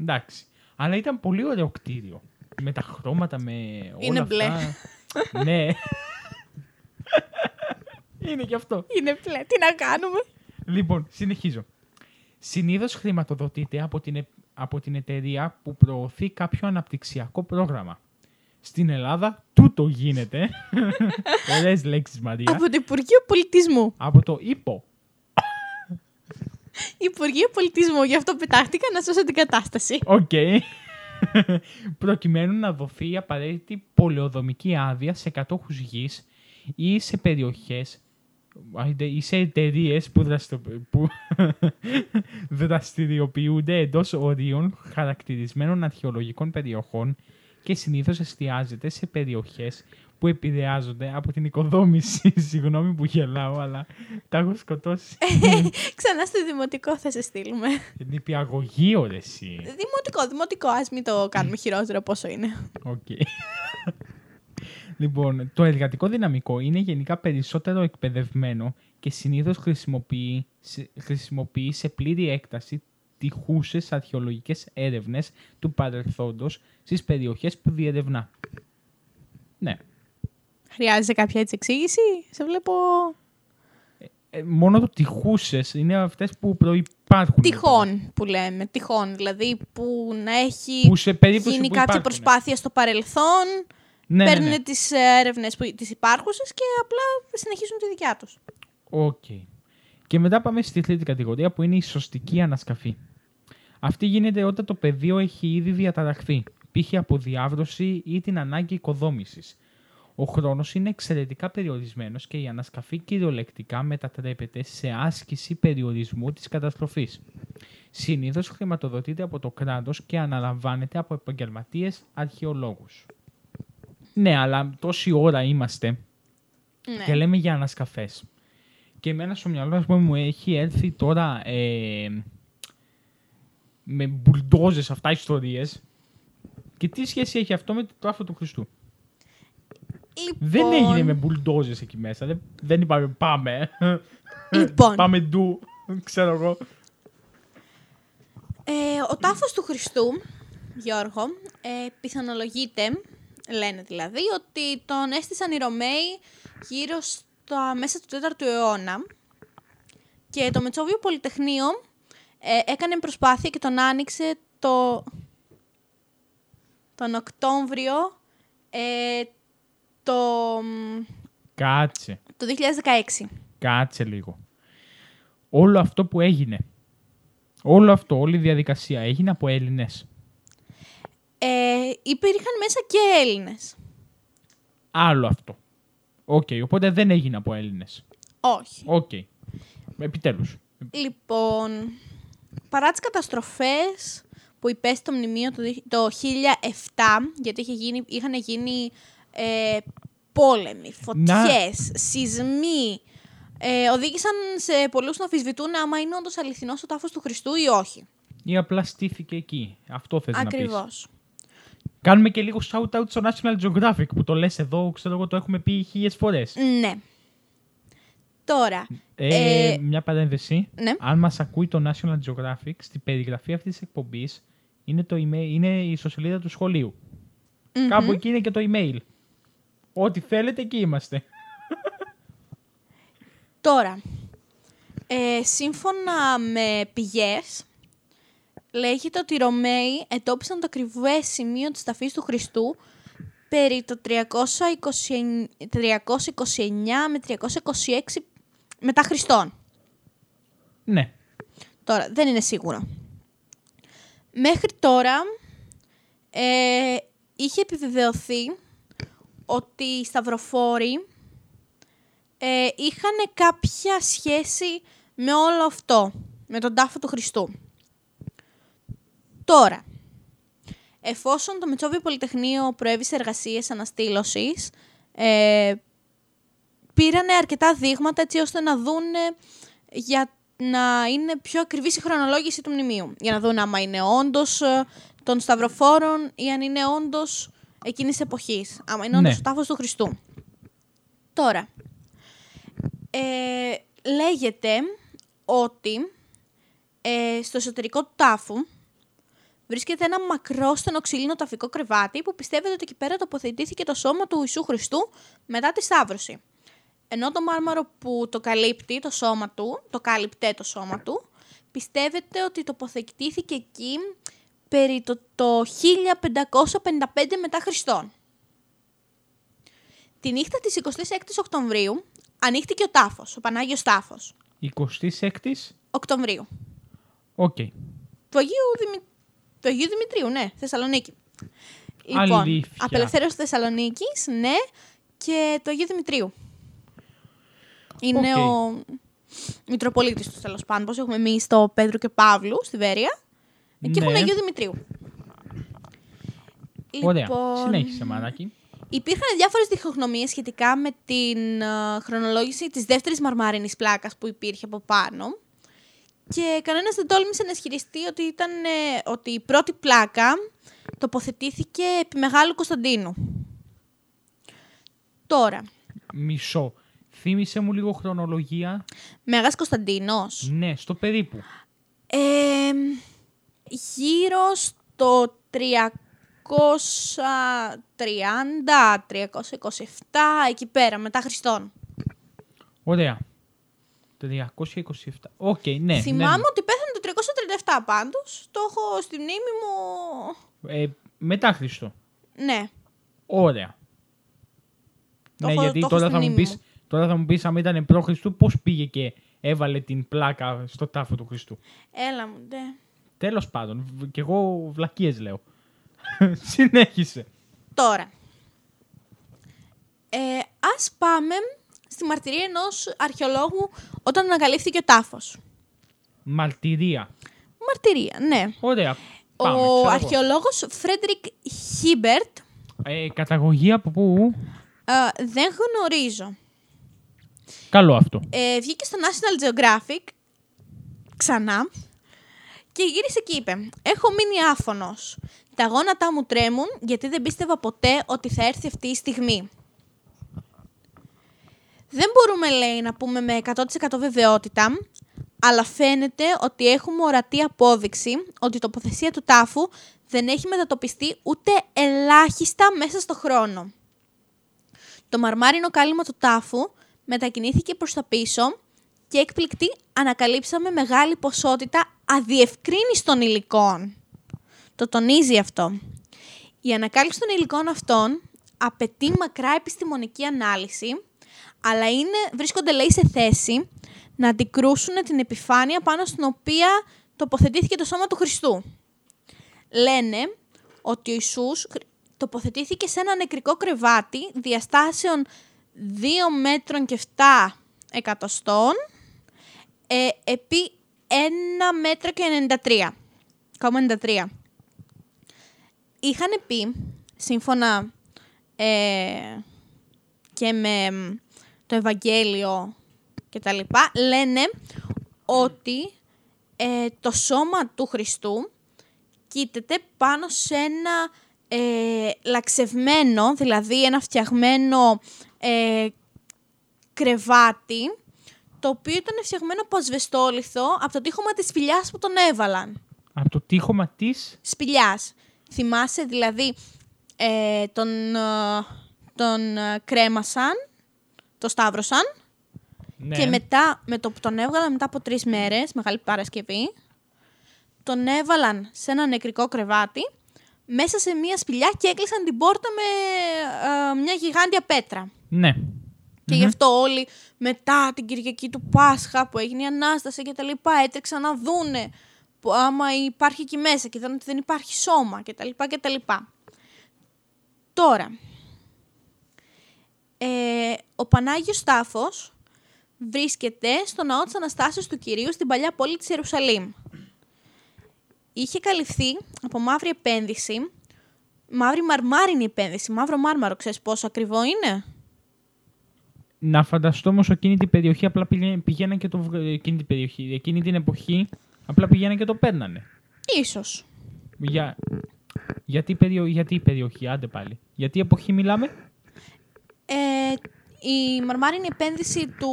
Speaker 1: Εντάξει. Αλλά ήταν πολύ ωραίο κτίριο. Με τα χρώματα, με όλα
Speaker 2: Είναι μπλε.
Speaker 1: αυτά. ναι. Είναι και αυτό.
Speaker 2: Είναι πλέ. Τι να κάνουμε;
Speaker 1: Λοιπόν, συνεχίζω. Συνήθως χρηματοδοτείται από την, ε- από την εταιρεία που προωθεί κάποιο αναπτυξιακό πρόγραμμα. Στην Ελλάδα τούτο γίνεται. Ωραίες λέξεις Μαρία.
Speaker 2: Από το Υπουργείο Πολιτισμού.
Speaker 1: Από το ύπο.
Speaker 2: Υπουργείο Πολιτισμού. Γι' αυτό πετάχτηκα να σώσω την κατάσταση.
Speaker 1: Οκ. Προκειμένου να δοθεί η απαραίτητη πολεοδομική άδεια σε κατόχους γης ή σε περιοχές ή σε εταιρείες που, δραστο- που δραστηριοποιούνται εντός ορίων χαρακτηρισμένων αρχαιολογικών περιοχών και συνήθως εστιάζεται σε περιοχές που επηρεάζονται από την οικοδόμηση. Συγγνώμη που γελάω, αλλά τα έχω σκοτώσει.
Speaker 2: Ξανά στο δημοτικό θα σε στείλουμε.
Speaker 1: Νηπιαγωγείο, ρε εσύ.
Speaker 2: Δημοτικό, δημοτικό. Α μην το κάνουμε χειρότερο πόσο είναι.
Speaker 1: Οκ. Λοιπόν, το εργατικό δυναμικό είναι γενικά περισσότερο εκπαιδευμένο και συνήθως χρησιμοποιεί, σε- χρησιμοποιεί σε πλήρη έκταση τυχούσες αρχαιολογικές έρευνες του παρελθόντος στις περιοχές που διερευνά. Ναι.
Speaker 2: Χρειάζεται κάποια έτσι εξήγηση; Σε βλέπω.
Speaker 1: Ε, μόνο το τυχούσες είναι αυτές που προϋπάρχουν.
Speaker 2: Τυχόν που λέμε. Τυχόν. Δηλαδή που να έχει
Speaker 1: Που σε περίπτωση
Speaker 2: γίνει
Speaker 1: που
Speaker 2: κάποια
Speaker 1: υπάρχουνε.
Speaker 2: προσπάθεια στο παρελθόν.
Speaker 1: Ναι, ναι,
Speaker 2: παίρνουν
Speaker 1: ναι.
Speaker 2: τις έρευνες που, τις υπάρχουσες και απλά συνεχίζουν τη δικιά τους.
Speaker 1: Οκ. Και μετά πάμε στη τρίτη κατηγορία που είναι η σωστική ανασκαφή. Αυτή γίνεται όταν το πεδίο έχει ήδη διαταραχθεί, π.χ. από διάβρωση ή την ανάγκη οικοδόμησης. Ο χρόνος είναι εξαιρετικά περιορισμένος και η ανασκαφή κυριολεκτικά μετατρέπεται σε άσκηση περιορισμού της καταστροφής. Συνήθως χρηματοδοτείται από το κράτος και αναλαμβάνεται από επαγγελματίες αρχαιολόγους. Ναι, αλλά τόση ώρα είμαστε
Speaker 2: Ναι.
Speaker 1: και λέμε για ανασκαφές. Και εμένα στο μυαλό ας πούμε, μου έχει έρθει τώρα ε, με μπουλντόζες αυτά ιστορίες. Και τι σχέση έχει αυτό με το τάφο του Χριστού;
Speaker 2: Λοιπόν,
Speaker 1: Δεν έγινε με μπουλντόζες εκεί μέσα. Δεν, δεν είπαμε πάμε.
Speaker 2: Λοιπόν.
Speaker 1: πάμε ντου. Ξέρω εγώ.
Speaker 2: Ε, ο τάφος του Χριστού, Γιώργο, ε, πιθανολογείται, λένε δηλαδή, ότι τον έστησαν οι Ρωμαίοι γύρω στα μέσα του 4ου αιώνα και το Μετσόβιο Πολυτεχνείο ε, έκανε προσπάθεια και τον άνοιξε το, τον Οκτώβριο ε, το, μ,
Speaker 1: Κάτσε.
Speaker 2: το 2016.
Speaker 1: Κάτσε λίγο. Όλο αυτό που έγινε. Όλο αυτό, όλη η διαδικασία έγινε από Έλληνες.
Speaker 2: Ε, υπήρχαν μέσα και Έλληνες.
Speaker 1: Άλλο αυτό. Οκ, οπότε δεν έγινε από Έλληνες.
Speaker 2: Όχι.
Speaker 1: Οκ. Επιτέλους.
Speaker 2: Λοιπόν, παρά τις καταστροφές που υπέστη το μνημείο το, δι- το 1007, γιατί είχε γίνει, είχαν γίνει ε, πόλεμοι, φωτιές, σεισμοί, ε, οδήγησαν σε πολλούς να αμφισβητούν άμα είναι όντως αληθινός ο τάφος του Χριστού ή όχι.
Speaker 1: Ή απλά στήθηκε εκεί. Αυτό θες να πεις.
Speaker 2: Ακριβώς.
Speaker 1: Κάνουμε και λίγο shout-out στο National Geographic που το λες εδώ, ξέρω εγώ το έχουμε πει χίλιες φορές.
Speaker 2: Ναι. Τώρα,
Speaker 1: Ε,
Speaker 2: Ε,
Speaker 1: μια παρένθεση.
Speaker 2: ναι.
Speaker 1: Αν μας ακούει το National Geographic, στην περιγραφή αυτής της εκπομπής είναι, το email, είναι η ιστοσελίδα του σχολείου.
Speaker 2: μμμ.
Speaker 1: Κάπου εκεί είναι και το email. Ό,τι θέλετε, εκεί είμαστε.
Speaker 2: Τώρα, ε, σύμφωνα με πηγές, λέγεται ότι οι Ρωμαίοι εντόπισαν το ακριβές σημείο της ταφής του Χριστού περί το 320 329 με 326 μετά Χριστόν.
Speaker 1: Ναι.
Speaker 2: Τώρα, δεν είναι σίγουρο. Μέχρι τώρα ε, είχε επιβεβαιωθεί ότι οι σταυροφόροι ε, είχαν κάποια σχέση με όλο αυτό, με τον τάφο του Χριστού. Τώρα, εφόσον το Μετσόβιο Πολυτεχνείο προέβησε εργασίες αναστήλωσης, ε, πήρανε αρκετά δείγματα έτσι ώστε να δούνε για να είναι πιο ακριβής η χρονολόγηση του μνημείου. Για να δουν άμα είναι όντως ε, των Σταυροφόρων ή αν είναι όντως εκείνης εποχής. Άμα είναι όντως
Speaker 1: Ναι.
Speaker 2: ο τάφος του Χριστού. Τώρα, ε, λέγεται ότι ε, στο εσωτερικό του τάφου βρίσκεται ένα μακρό στενοξυλίνο ταφικό κρεβάτι που πιστεύετε ότι εκεί πέρα τοποθετήθηκε το σώμα του Ιησού Χριστού μετά τη Σταύρωση. Ενώ το μάρμαρο που το καλύπτει το σώμα του, το κάλυπτε το σώμα του, πιστεύεται ότι τοποθετήθηκε εκεί περί το, το 1555 μετά Χριστόν. Τη νύχτα της 26ης Οκτωβρίου ανοίχτηκε ο τάφος, ο Πανάγιος Τάφος.
Speaker 1: 26η.
Speaker 2: Οκτωβρίου.
Speaker 1: Οκ.
Speaker 2: Του Αγίου, Δημη... του Αγίου Δημητρίου, ναι, Θεσσαλονίκη. Λοιπόν,
Speaker 1: Αλήθεια.
Speaker 2: απελευθέρωση Θεσσαλονίκης, ναι, και του Αγίου Δημητρίου. Είναι
Speaker 1: Οκ.
Speaker 2: ο Μητροπολίτης τους, τέλος πάντων. Πώς έχουμε εμείς το Πέτρο και Παύλου στη Βέρεια. Εκεί
Speaker 1: Ναι.
Speaker 2: έχουν Αγίου Δημητρίου.
Speaker 1: Ωραία.
Speaker 2: Λοιπόν,
Speaker 1: Συνέχισε, μανάκι.
Speaker 2: Υπήρχαν διάφορες διχογνωμίες σχετικά με την ε, χρονολόγηση της δεύτερης μαρμάρινης πλάκας που υπήρχε από πάνω. Και κανένας δεν τόλμησε να ισχυριστεί ότι, ήταν, ε, ότι η πρώτη πλάκα τοποθετήθηκε επί Μεγάλου Κωνσταντίνου. Τώρα,
Speaker 1: Μισό. Θύμισε μου λίγο χρονολογία.
Speaker 2: Μέγας Κωνσταντίνος,
Speaker 1: Ναι, στο περίπου.
Speaker 2: ε, γύρω στο 330, 327, εκεί πέρα, μετά Χριστόν.
Speaker 1: Ωραία. 327. Οκ, ναι.
Speaker 2: Θυμάμαι
Speaker 1: ναι.
Speaker 2: ότι πέθανε το 337 πάντως. Το έχω στη μνήμη μου.
Speaker 1: Ε, μετά Χριστό.
Speaker 2: Ναι.
Speaker 1: Ωραία.
Speaker 2: Το
Speaker 1: ναι,
Speaker 2: έχω-
Speaker 1: γιατί
Speaker 2: το έχω
Speaker 1: τώρα
Speaker 2: στη
Speaker 1: θα, μου
Speaker 2: μνήμη
Speaker 1: πεις,
Speaker 2: μου.
Speaker 1: τώρα θα μου πεις άμα ήταν προ Χριστού πώς πήγε και έβαλε την πλάκα στο τάφο του Χριστού.
Speaker 2: Έλα μου, ναι.
Speaker 1: Τέλος πάντων. β- Κι εγώ βλακίες λέω. Συνέχισε.
Speaker 2: Τώρα. Ε, ας πάμε στη μαρτυρία ενός αρχαιολόγου όταν ανακαλύφθηκε ο τάφος.
Speaker 1: Μαρτυρία.
Speaker 2: Μαρτυρία, ναι.
Speaker 1: Ωραία. Πάμε,
Speaker 2: ο
Speaker 1: ξέρω εγώ.
Speaker 2: αρχαιολόγος Φρέντρικ Χίμπερτ
Speaker 1: Ε, καταγωγή από πού;
Speaker 2: ε, δεν γνωρίζω.
Speaker 1: Καλό αυτό.
Speaker 2: Ε, βγήκε στο National Geographic ξανά και γύρισε και είπε «Έχω μείνει άφωνος. Τα γόνατά μου τρέμουν γιατί δεν πίστευα ποτέ ότι θα έρθει αυτή η στιγμή». Δεν μπορούμε, λέει, να πούμε με 100% βεβαιότητα, αλλά φαίνεται ότι έχουμε ορατή απόδειξη ότι η τοποθεσία του τάφου δεν έχει μετατοπιστεί ούτε ελάχιστα μέσα στο χρόνο. Το μαρμάρινο κάλυμα του τάφου μετακινήθηκε προς τα πίσω και έκπληκτη ανακαλύψαμε μεγάλη ποσότητα αδιευκρίνιστων υλικών. Το τονίζει αυτό. Η ανακάλυψη των υλικών αυτών απαιτεί μακρά επιστημονική ανάλυση, αλλά είναι, βρίσκονται λέει σε θέση να αντικρούσουν την επιφάνεια πάνω στην οποία τοποθετήθηκε το σώμα του Χριστού. Λένε ότι ο Ιησούς χρ- τοποθετήθηκε σε ένα νεκρικό κρεβάτι διαστάσεων 2 μέτρων και 7 εκατοστών ε, επί 1 μέτρο και 93. 93. Είχαν πει, σύμφωνα ε, και με μ, το Ευαγγέλιο και τα λοιπά, λένε ότι ε, το σώμα του Χριστού κοίταται πάνω σε ένα ε, λαξευμένο, δηλαδή ένα φτιαγμένο ε, κρεβάτι, το οποίο ήταν φτιαγμένο από ασβεστόλιθο από το τείχομα της σπηλιάς που τον έβαλαν.
Speaker 1: Από το τείχομα της...
Speaker 2: Σπηλιάς. Θυμάσαι δηλαδή ε, τον, ε, τον ε, κρέμασαν, το σταύρωσαν
Speaker 1: Ναι.
Speaker 2: και μετά με το που τον έβγαλαν μετά από τρεις μέρες, Μεγάλη Παρασκευή, τον έβαλαν σε ένα νεκρικό κρεβάτι μέσα σε μια σπηλιά και έκλεισαν την πόρτα με ε, μια γιγάντια πέτρα.
Speaker 1: Ναι.
Speaker 2: Και γι' αυτό όλοι μετά την Κυριακή του Πάσχα που έγινε η Ανάσταση και τα λοιπά έτρεξαν να δούνε που άμα υπάρχει εκεί μέσα και είδαν ότι δεν υπάρχει σώμα κτλ. κτλ. Τώρα, ε, ο Πανάγιος Τάφος βρίσκεται στο ναό της Αναστάσεως του Κυρίου στην παλιά πόλη της Ιερουσαλήμ. Είχε καλυφθεί από μαύρη επένδυση, μαύρη μαρμάρινη επένδυση, μαύρο μάρμαρο, ξέρεις πόσο ακριβό είναι;
Speaker 1: Να φανταστώ όμως εκείνη την περιοχή απλά πηγαίναν, πηγαίναν και το βγ- εκείνη την περιοχή. Εκείνη την εποχή απλά πηγαίναν και το παίρνανε.
Speaker 2: Ίσως.
Speaker 1: Για... Γιατί, περιο... Γιατί η περιοχή, άντε πάλι. Για τι εποχή μιλάμε;
Speaker 2: Ε, η μαρμάρινη επένδυση του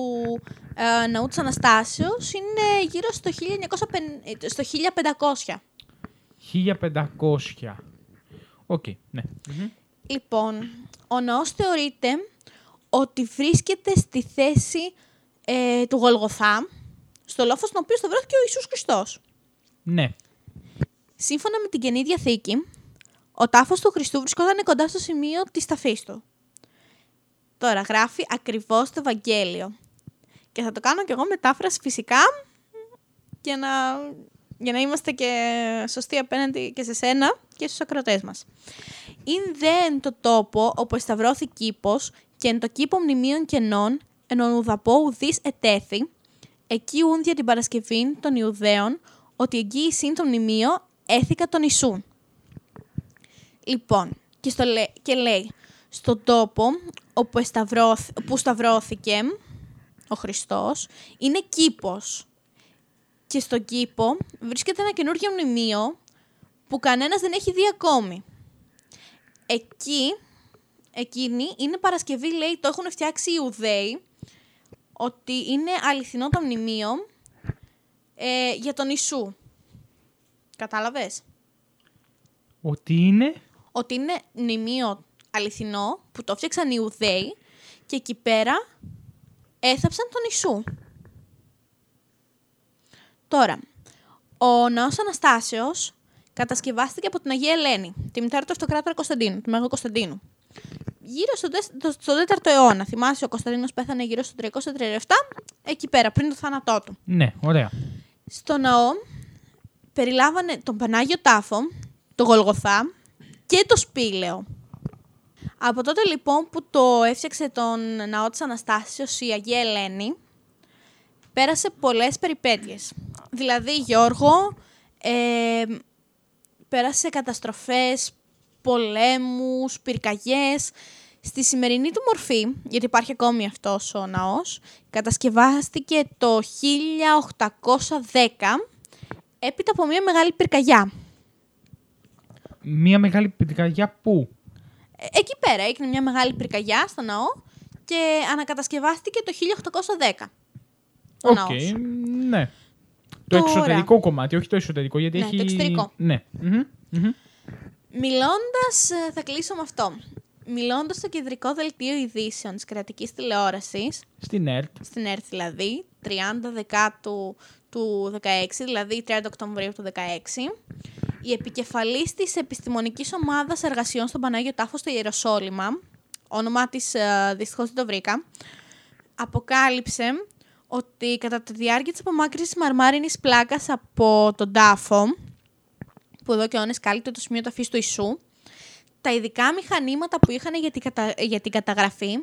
Speaker 2: ε, ναού της Αναστάσεως είναι γύρω στο, 1950, ε, στο 1500.
Speaker 1: 1500. Οκ, ναι. Μμμ.
Speaker 2: Λοιπόν, ο ναός θεωρείται ότι βρίσκεται στη θέση ε, του Γολγοθά, στο λόφος στον οποίο σταυρώθηκε ο Ιησούς Χριστός.
Speaker 1: Ναι.
Speaker 2: Σύμφωνα με την Καινή Διαθήκη, ο τάφος του Χριστού βρισκόταν κοντά στο σημείο της ταφής του. Τώρα γράφει ακριβώς το Ευαγγέλιο. Και θα το κάνω κι εγώ μετάφραση φυσικά για να, για να είμαστε και σωστοί απέναντι και σε σένα και στους ακροτές μας. «Ειν δε εν το τόπο όπου εσταυρώθη κήπος και εν το κήπο μνημείων κενών εν ον ουδαπό ουδής ετέθη, εκεί ούν δια την Παρασκευήν των Ιουδαίων, ότι εγγύησιν το μνημείο έθηκα τον Ιησούν. Λοιπόν, και, στο λέ- και λέει, στον τόπο όπου εσταυρώθ- που σταυρώθηκε ο Χριστός, είναι κήπος. Και στον κήπο βρίσκεται ένα καινούργιο μνημείο που κανένας δεν έχει δει ακόμη. Εκεί, εκείνη είναι Παρασκευή, λέει, το έχουν φτιάξει οι Ιουδαίοι, ότι είναι αληθινό το μνημείο ε, για τον Ιησού. Κατάλαβες;
Speaker 1: Ότι είναι.
Speaker 2: Ότι είναι μνημείο αληθινό που το φτιάξαν οι Ιουδαίοι και εκεί πέρα έθαψαν τον Ιησού. Τώρα, ο ναός Αναστάσεως κατασκευάστηκε από την Αγία Ελένη, τη μητέρα του αυτοκράτορα Κωνσταντίνου, του Μέγου Κωνσταντίνου. Γύρω στο, τεσ- το- στο 4ο αιώνα. Θυμάσαι, ο Κωνσταντίνος πέθανε γύρω στο 337, εκεί πέρα, πριν το θάνατό του.
Speaker 1: Ναι, ωραία.
Speaker 2: Στο ναό περιλάμβανε τον Πανάγιο Τάφο, το Γολγοθά και το Σπήλαιο. Από τότε λοιπόν που το έφτιαξε τον ναό της Αναστάσεως η Αγία Ελένη, πέρασε πολλές περιπέτειες. Δηλαδή, Γιώργο, ε, πέρασε καταστροφές, πολέμους, πυρκαγιές. Στη σημερινή του μορφή, γιατί υπάρχει ακόμη αυτός ο ναός, κατασκευάστηκε το 1810 έπειτα από μια μεγάλη πυρκαγιά.
Speaker 1: Μία μεγάλη πυρκαγιά πού.
Speaker 2: Ε, Εκεί πέρα έγινε μια μεγάλη πυρκαγιά στο ναό και ανακατασκευάστηκε το 1810. Ο
Speaker 1: Οκ,
Speaker 2: ναός.
Speaker 1: ναι. Το
Speaker 2: Τώρα.
Speaker 1: εξωτερικό κομμάτι, όχι το εσωτερικό, γιατί
Speaker 2: Ναι,
Speaker 1: έχει...
Speaker 2: το εξωτερικό.
Speaker 1: Ναι. Μμμ, μμμ.
Speaker 2: Μιλώντας, ε, θα κλείσω με αυτό. Μιλώντας στο κεντρικό δελτίο ειδήσεων της κρατικής τηλεόρασης,
Speaker 1: Στην ΕΡΤ.
Speaker 2: στην ΕΡΤ δηλαδή, 30 Δεκάτου του 16, δηλαδή 30 Οκτωβρίου του 16, η επικεφαλής της επιστημονικής ομάδας εργασιών στον Πανάγιο Τάφο στα Ιεροσόλυμα, όνομά της ε, δυστυχώς δεν το βρήκα, αποκάλυψε ότι κατά τη διάρκεια της απομάκρυσης μαρμάρινης πλάκας από τον τάφο, που εδώ και αιώνες κάλυπτε το σημείο ταφής του Ιησού, τα ειδικά μηχανήματα που είχαν για την, κατα... για την καταγραφή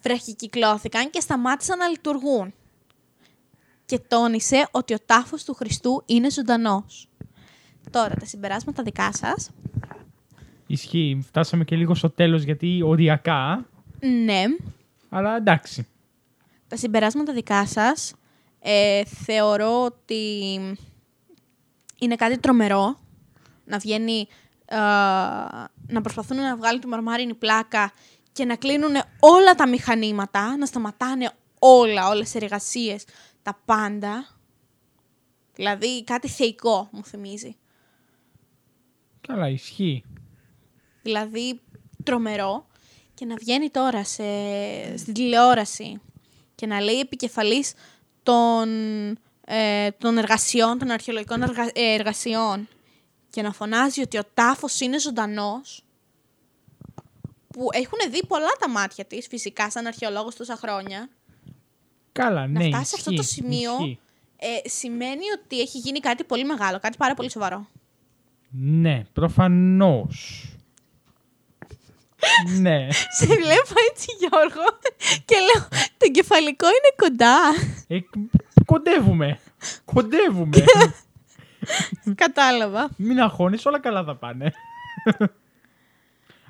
Speaker 2: βραχικυκλώθηκαν και σταμάτησαν να λειτουργούν. Και τόνισε ότι ο τάφος του Χριστού είναι ζωντανός. Τώρα, τα συμπεράσματα δικά σας.
Speaker 1: Ισχύει. Φτάσαμε και λίγο στο τέλος γιατί οριακά,
Speaker 2: Ναι,
Speaker 1: αλλά εντάξει.
Speaker 2: τα συμπεράσματα δικά σας ε, θεωρώ ότι είναι κάτι τρομερό να βγαίνει, ε, να προσπαθούν να βγάλουν τη μαρμάρινη πλάκα και να κλείνουν όλα τα μηχανήματα, να σταματάνε όλα, όλες οι εργασίες, τα πάντα. Δηλαδή κάτι θεϊκό μου θυμίζει.
Speaker 1: Καλά, ισχύει.
Speaker 2: Δηλαδή τρομερό και να βγαίνει τώρα σε, στην τηλεόραση και να λέει επικεφαλής των, ε, των εργασιών, των αρχαιολογικών εργα- ε, εργασιών και να φωνάζει ότι ο τάφος είναι ζωντανός που έχουν δει πολλά τα μάτια της φυσικά σαν αρχαιολόγος τόσα χρόνια
Speaker 1: Καλά,
Speaker 2: Να
Speaker 1: ναι,
Speaker 2: φτάσει σε αυτό το
Speaker 1: ισχύει,
Speaker 2: σημείο
Speaker 1: ισχύει.
Speaker 2: ε, σημαίνει ότι έχει γίνει κάτι πολύ μεγάλο, κάτι πάρα πολύ σοβαρό.
Speaker 1: Ναι, προφανώς. ναι.
Speaker 2: Σε βλέπω έτσι, Γιώργο, και λέω, το κεφαλικό είναι κοντά.
Speaker 1: Ε, κοντεύουμε. Κοντεύουμε.
Speaker 2: Κατάλαβα.
Speaker 1: Μην αγχώνεις, όλα καλά θα πάνε.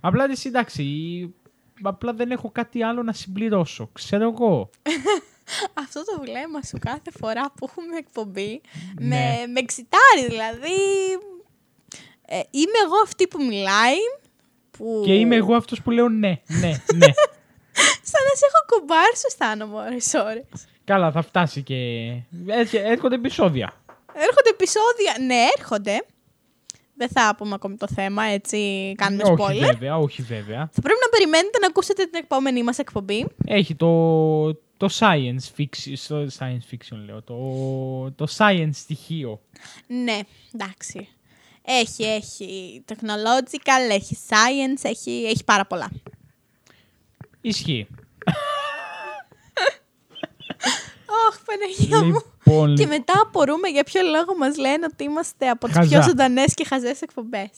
Speaker 1: Απλά εσύ εντάξει, απλά δεν έχω κάτι άλλο να συμπληρώσω. Ξέρω εγώ.
Speaker 2: Αυτό το βλέμμα σου κάθε φορά που έχουμε εκπομπή
Speaker 1: Ναι.
Speaker 2: με, με εξητάρει, δηλαδή. Ε, είμαι εγώ αυτή που μιλάει. Που...
Speaker 1: Και είμαι εγώ αυτός που λέω ναι, ναι, ναι.
Speaker 2: Σαν να σε έχω κομπάρει, σου αισθάνομαι ώρες ώρες.
Speaker 1: Καλά, θα φτάσει και... Έρχε- Έρχονται επεισόδια.
Speaker 2: Έρχονται επεισόδια. Ναι, έρχονται. Δεν θα πούμε ακόμη το θέμα, έτσι κάνουμε
Speaker 1: όχι
Speaker 2: spoiler.
Speaker 1: βέβαια, όχι βέβαια.
Speaker 2: Θα πρέπει να περιμένετε να ακούσετε την επόμενή μας εκπομπή.
Speaker 1: Έχει το, το science fiction, στο science fiction λέω, το, το science στοιχείο.
Speaker 2: Ναι, εντάξει. Έχει, έχει technological, έχει science, έχει, έχει πάρα πολλά.
Speaker 1: Ισχύει.
Speaker 2: Ωχ, Παναγία μου.
Speaker 1: Λοιπόν,
Speaker 2: Και μετά απορούμε για ποιο λόγο μας λένε ότι είμαστε από τις
Speaker 1: Χαζά.
Speaker 2: πιο ζωντανές και χαζές εκπομπές.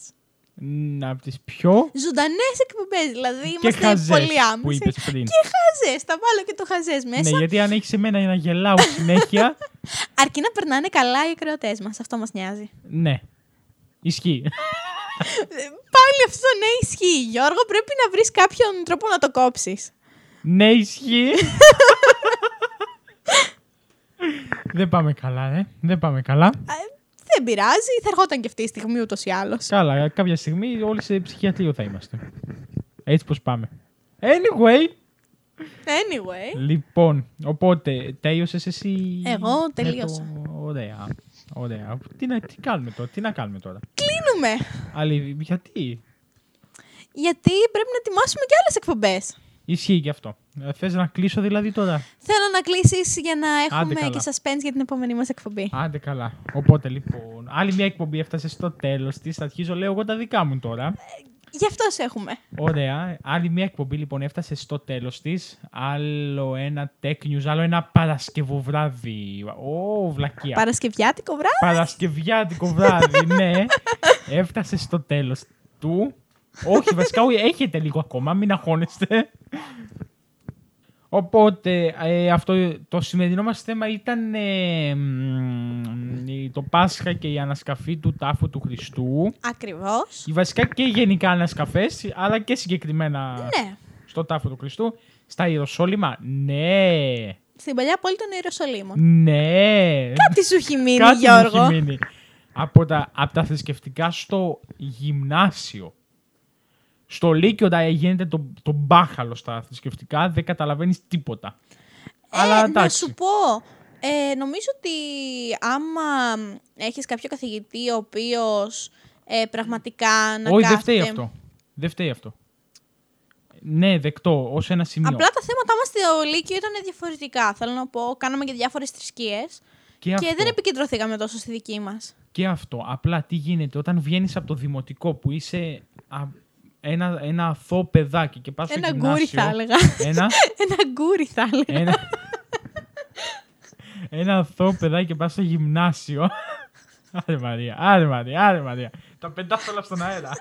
Speaker 1: από τις πιο
Speaker 2: Ζωντανές εκπομπές, δηλαδή
Speaker 1: και
Speaker 2: είμαστε
Speaker 1: χαζές
Speaker 2: πολύ
Speaker 1: που
Speaker 2: άμεσοι.
Speaker 1: είπες πριν.
Speaker 2: Και χαζές, θα βάλω και το χαζές μέσα.
Speaker 1: Ναι, γιατί αν έχεις εμένα να γελάω συνέχεια,
Speaker 2: Αρκεί να περνάνε καλά οι ακροατές μας, αυτό μας νοιάζει.
Speaker 1: ναι, ισχύει.
Speaker 2: Ε, Πάλι αυτό ναι ισχύει, Γιώργο, πρέπει να βρεις κάποιον τρόπο να το κόψεις.
Speaker 1: ναι, ισχύει. Δεν πάμε καλά, ε. Δεν πάμε καλά.
Speaker 2: Ε, δεν πειράζει, θα ερχόταν και αυτή η στιγμή ούτως ή άλλως.
Speaker 1: Καλά, κάποια στιγμή όλοι σε ψυχιατρίο θα είμαστε. Έτσι πως πάμε. Anyway,
Speaker 2: Anyway,
Speaker 1: λοιπόν, οπότε τέλειωσες εσύ.
Speaker 2: Εγώ
Speaker 1: με το-
Speaker 2: τελείωσα.
Speaker 1: Ωραία. Ωραία. Τι να, τι κάνουμε τώρα, τι να κάνουμε τώρα;
Speaker 2: κλείνουμε.
Speaker 1: Άλλη, γιατί;
Speaker 2: Γιατί πρέπει να ετοιμάσουμε και άλλες εκπομπές.
Speaker 1: Ισχύει και αυτό. Ε, Θες να κλείσω δηλαδή τώρα;
Speaker 2: Θέλω να κλείσεις για να έχουμε
Speaker 1: καλά.
Speaker 2: και suspense για την επόμενη μας εκπομπή.
Speaker 1: Άντε καλά. Οπότε λοιπόν, άλλη μια εκπομπή έφτασε στο τέλος της. Θα αρχίζω λέω εγώ τα δικά μου τώρα.
Speaker 2: Γι' αυτό σε έχουμε.
Speaker 1: Ωραία. Άλλη μια εκπομπή λοιπόν έφτασε στο τέλος της. Άλλο ένα tech news, άλλο ένα Παρασκευοβράδυ. Ω, βλακεία.
Speaker 2: Παρασκευιάτικο βράδυ.
Speaker 1: Παρασκευιάτικο βράδυ, ναι. Έφτασε στο τέλος του. Όχι, βασικά όχι, έχετε λίγο ακόμα, μην αγχώνεστε. Οπότε, ε, αυτό, το σημερινό μας θέμα ήταν ε, μ, η- το Πάσχα και η ανασκαφή του τάφου του Χριστού.
Speaker 2: Ακριβώς.
Speaker 1: Οι βασικά και γενικά ανασκαφές, αλλά και συγκεκριμένα
Speaker 2: Ναι.
Speaker 1: στο τάφο του Χριστού. Στα Ιεροσόλυμα, ναι.
Speaker 2: Στην παλιά πόλη των Ιεροσολύμων.
Speaker 1: Ναι.
Speaker 2: Τι σου έχει μείνει,
Speaker 1: Κάτι μου
Speaker 2: Γιώργο.
Speaker 1: έχει μείνει. Από τα, από τα θρησκευτικά στο γυμνάσιο. Στο Λύκειο όταν γίνεται το, το μπάχαλο στα θρησκευτικά δεν καταλαβαίνεις τίποτα. Αλλά
Speaker 2: ε, να
Speaker 1: εντάξει.
Speaker 2: σου πω, ε, νομίζω ότι άμα έχεις κάποιο καθηγητή ο οποίος ε, πραγματικά να
Speaker 1: Όχι, δεν
Speaker 2: κάθεται...
Speaker 1: φταίει αυτό. Δεν φταίει αυτό. Ναι, δεκτό, ως ένα σημείο.
Speaker 2: Απλά τα θέματα μας στο Λύκειο ήταν διαφορετικά. Θέλω να πω, κάναμε και διάφορες θρησκείες
Speaker 1: και,
Speaker 2: και
Speaker 1: αυτό,
Speaker 2: δεν επικεντρωθήκαμε τόσο στη δική μας.
Speaker 1: και αυτό. Απλά τι γίνεται όταν βγαίνεις από το δημοτικό που είσαι α, ένα, ένα αθώο παιδάκι και πας στο
Speaker 2: Ένα
Speaker 1: γυμνάσιο.
Speaker 2: γκούρι θα έλεγα.
Speaker 1: Ένα,
Speaker 2: Ένα γκούρι θα έλεγα.
Speaker 1: ένα, ένα αθώο παιδάκι και πας στο γυμνάσιο. Άρε Μαρία, άρε Μαρία, άρε Μαρία. Τα πετάς όλα στον αέρα.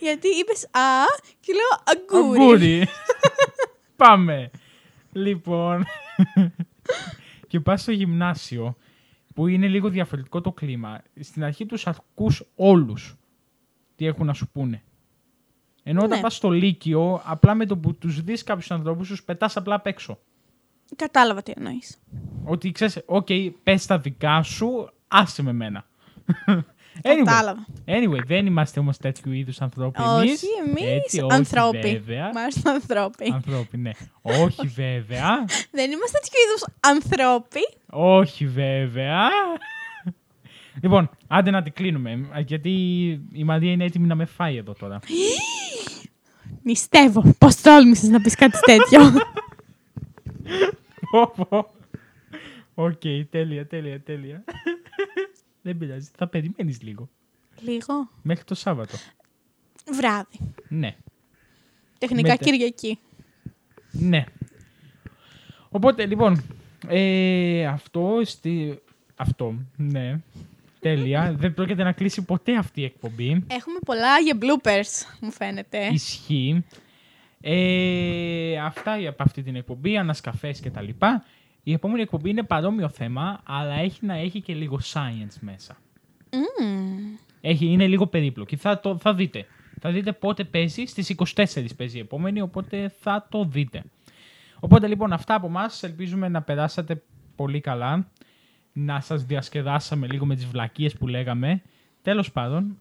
Speaker 2: Γιατί είπες α και λέω αγκούρι.
Speaker 1: Αγκούρι. Πάμε. Λοιπόν. και πας στο γυμνάσιο που είναι λίγο διαφορετικό το κλίμα. Στην αρχή τους ακούς όλους τι έχουν να σου πούνε. Ενώ όταν
Speaker 2: Ναι.
Speaker 1: πας στο Λύκειο, απλά με το που τους δεις κάποιους ανθρώπους, τους πετάς απλά απ' έξω.
Speaker 2: Κατάλαβα τι εννοείς.
Speaker 1: Ότι ξέρεις, οκ, πες τα δικά σου, άσε με μένα. anyway,
Speaker 2: Κατάλαβα.
Speaker 1: anyway, δεν είμαστε όμως τέτοιου είδους ανθρώποι
Speaker 2: Όχι,
Speaker 1: εμείς.
Speaker 2: εμείς
Speaker 1: Έτσι, όχι
Speaker 2: ανθρώποι.
Speaker 1: βέβαια.
Speaker 2: Είμαστε ανθρώποι.
Speaker 1: Ανθρώποι, ναι. Όχι βέβαια.
Speaker 2: Δεν είμαστε τέτοιου είδους ανθρώποι.
Speaker 1: Όχι βέβαια. Λοιπόν, άντε να την κλείνουμε. Γιατί η Μαρία είναι έτοιμη να με φάει εδώ τώρα.
Speaker 2: Νηστεύω. Πώς τόλμησες να πεις κάτι τέτοιο;
Speaker 1: Πω. Οκ, τέλεια, τέλεια, τέλεια. Δεν πειράζει. Θα περιμένεις λίγο.
Speaker 2: Λίγο.
Speaker 1: Μέχρι το Σάββατο.
Speaker 2: Βράδυ.
Speaker 1: Ναι.
Speaker 2: Τεχνικά
Speaker 1: Μέτε.
Speaker 2: Κυριακή.
Speaker 1: Ναι. Οπότε, λοιπόν, Ε, αυτό, στη... αυτό, ναι. Τέλεια. Δεν πρόκειται να κλείσει ποτέ αυτή η εκπομπή.
Speaker 2: Έχουμε πολλά για bloopers, μου φαίνεται.
Speaker 1: Ισχύει. Ε, αυτά από αυτή την εκπομπή, ανασκαφές και τα λοιπά. Η επόμενη εκπομπή είναι παρόμοιο θέμα, αλλά έχει να έχει και λίγο science μέσα.
Speaker 2: Μμμ.
Speaker 1: Έχει, είναι λίγο περίπλοκη. Θα, το, θα δείτε. Θα δείτε πότε παίζει. Στις 24 παίζει η επόμενη, οπότε θα το δείτε. Οπότε λοιπόν αυτά από εμά. Ελπίζουμε να περάσατε πολύ καλά. Να σας διασκεδάσαμε λίγο με τις βλακίες που λέγαμε. Τέλος πάντων.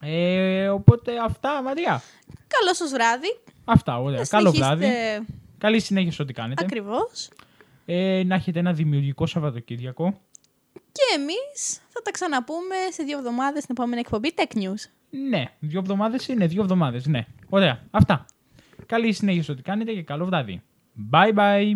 Speaker 1: Ε, οπότε αυτά, Μαρία.
Speaker 2: Καλό σας βράδυ.
Speaker 1: Αυτά, ωραία.
Speaker 2: Να
Speaker 1: Καλό
Speaker 2: συνεχίσετε
Speaker 1: βράδυ. Καλή συνέχεια σε ό,τι κάνετε.
Speaker 2: Ακριβώς.
Speaker 1: Ε, να έχετε ένα δημιουργικό Σαββατοκύριακο.
Speaker 2: Και εμείς θα τα ξαναπούμε σε δύο εβδομάδες στην επόμενη εκπομπή Tech News.
Speaker 1: Ναι, δύο εβδομάδες είναι, δύο εβδομάδες. Ναι. Ωραία. Αυτά. Καλή συνέχεια σε ό,τι κάνετε και καλό βράδυ. Bye bye.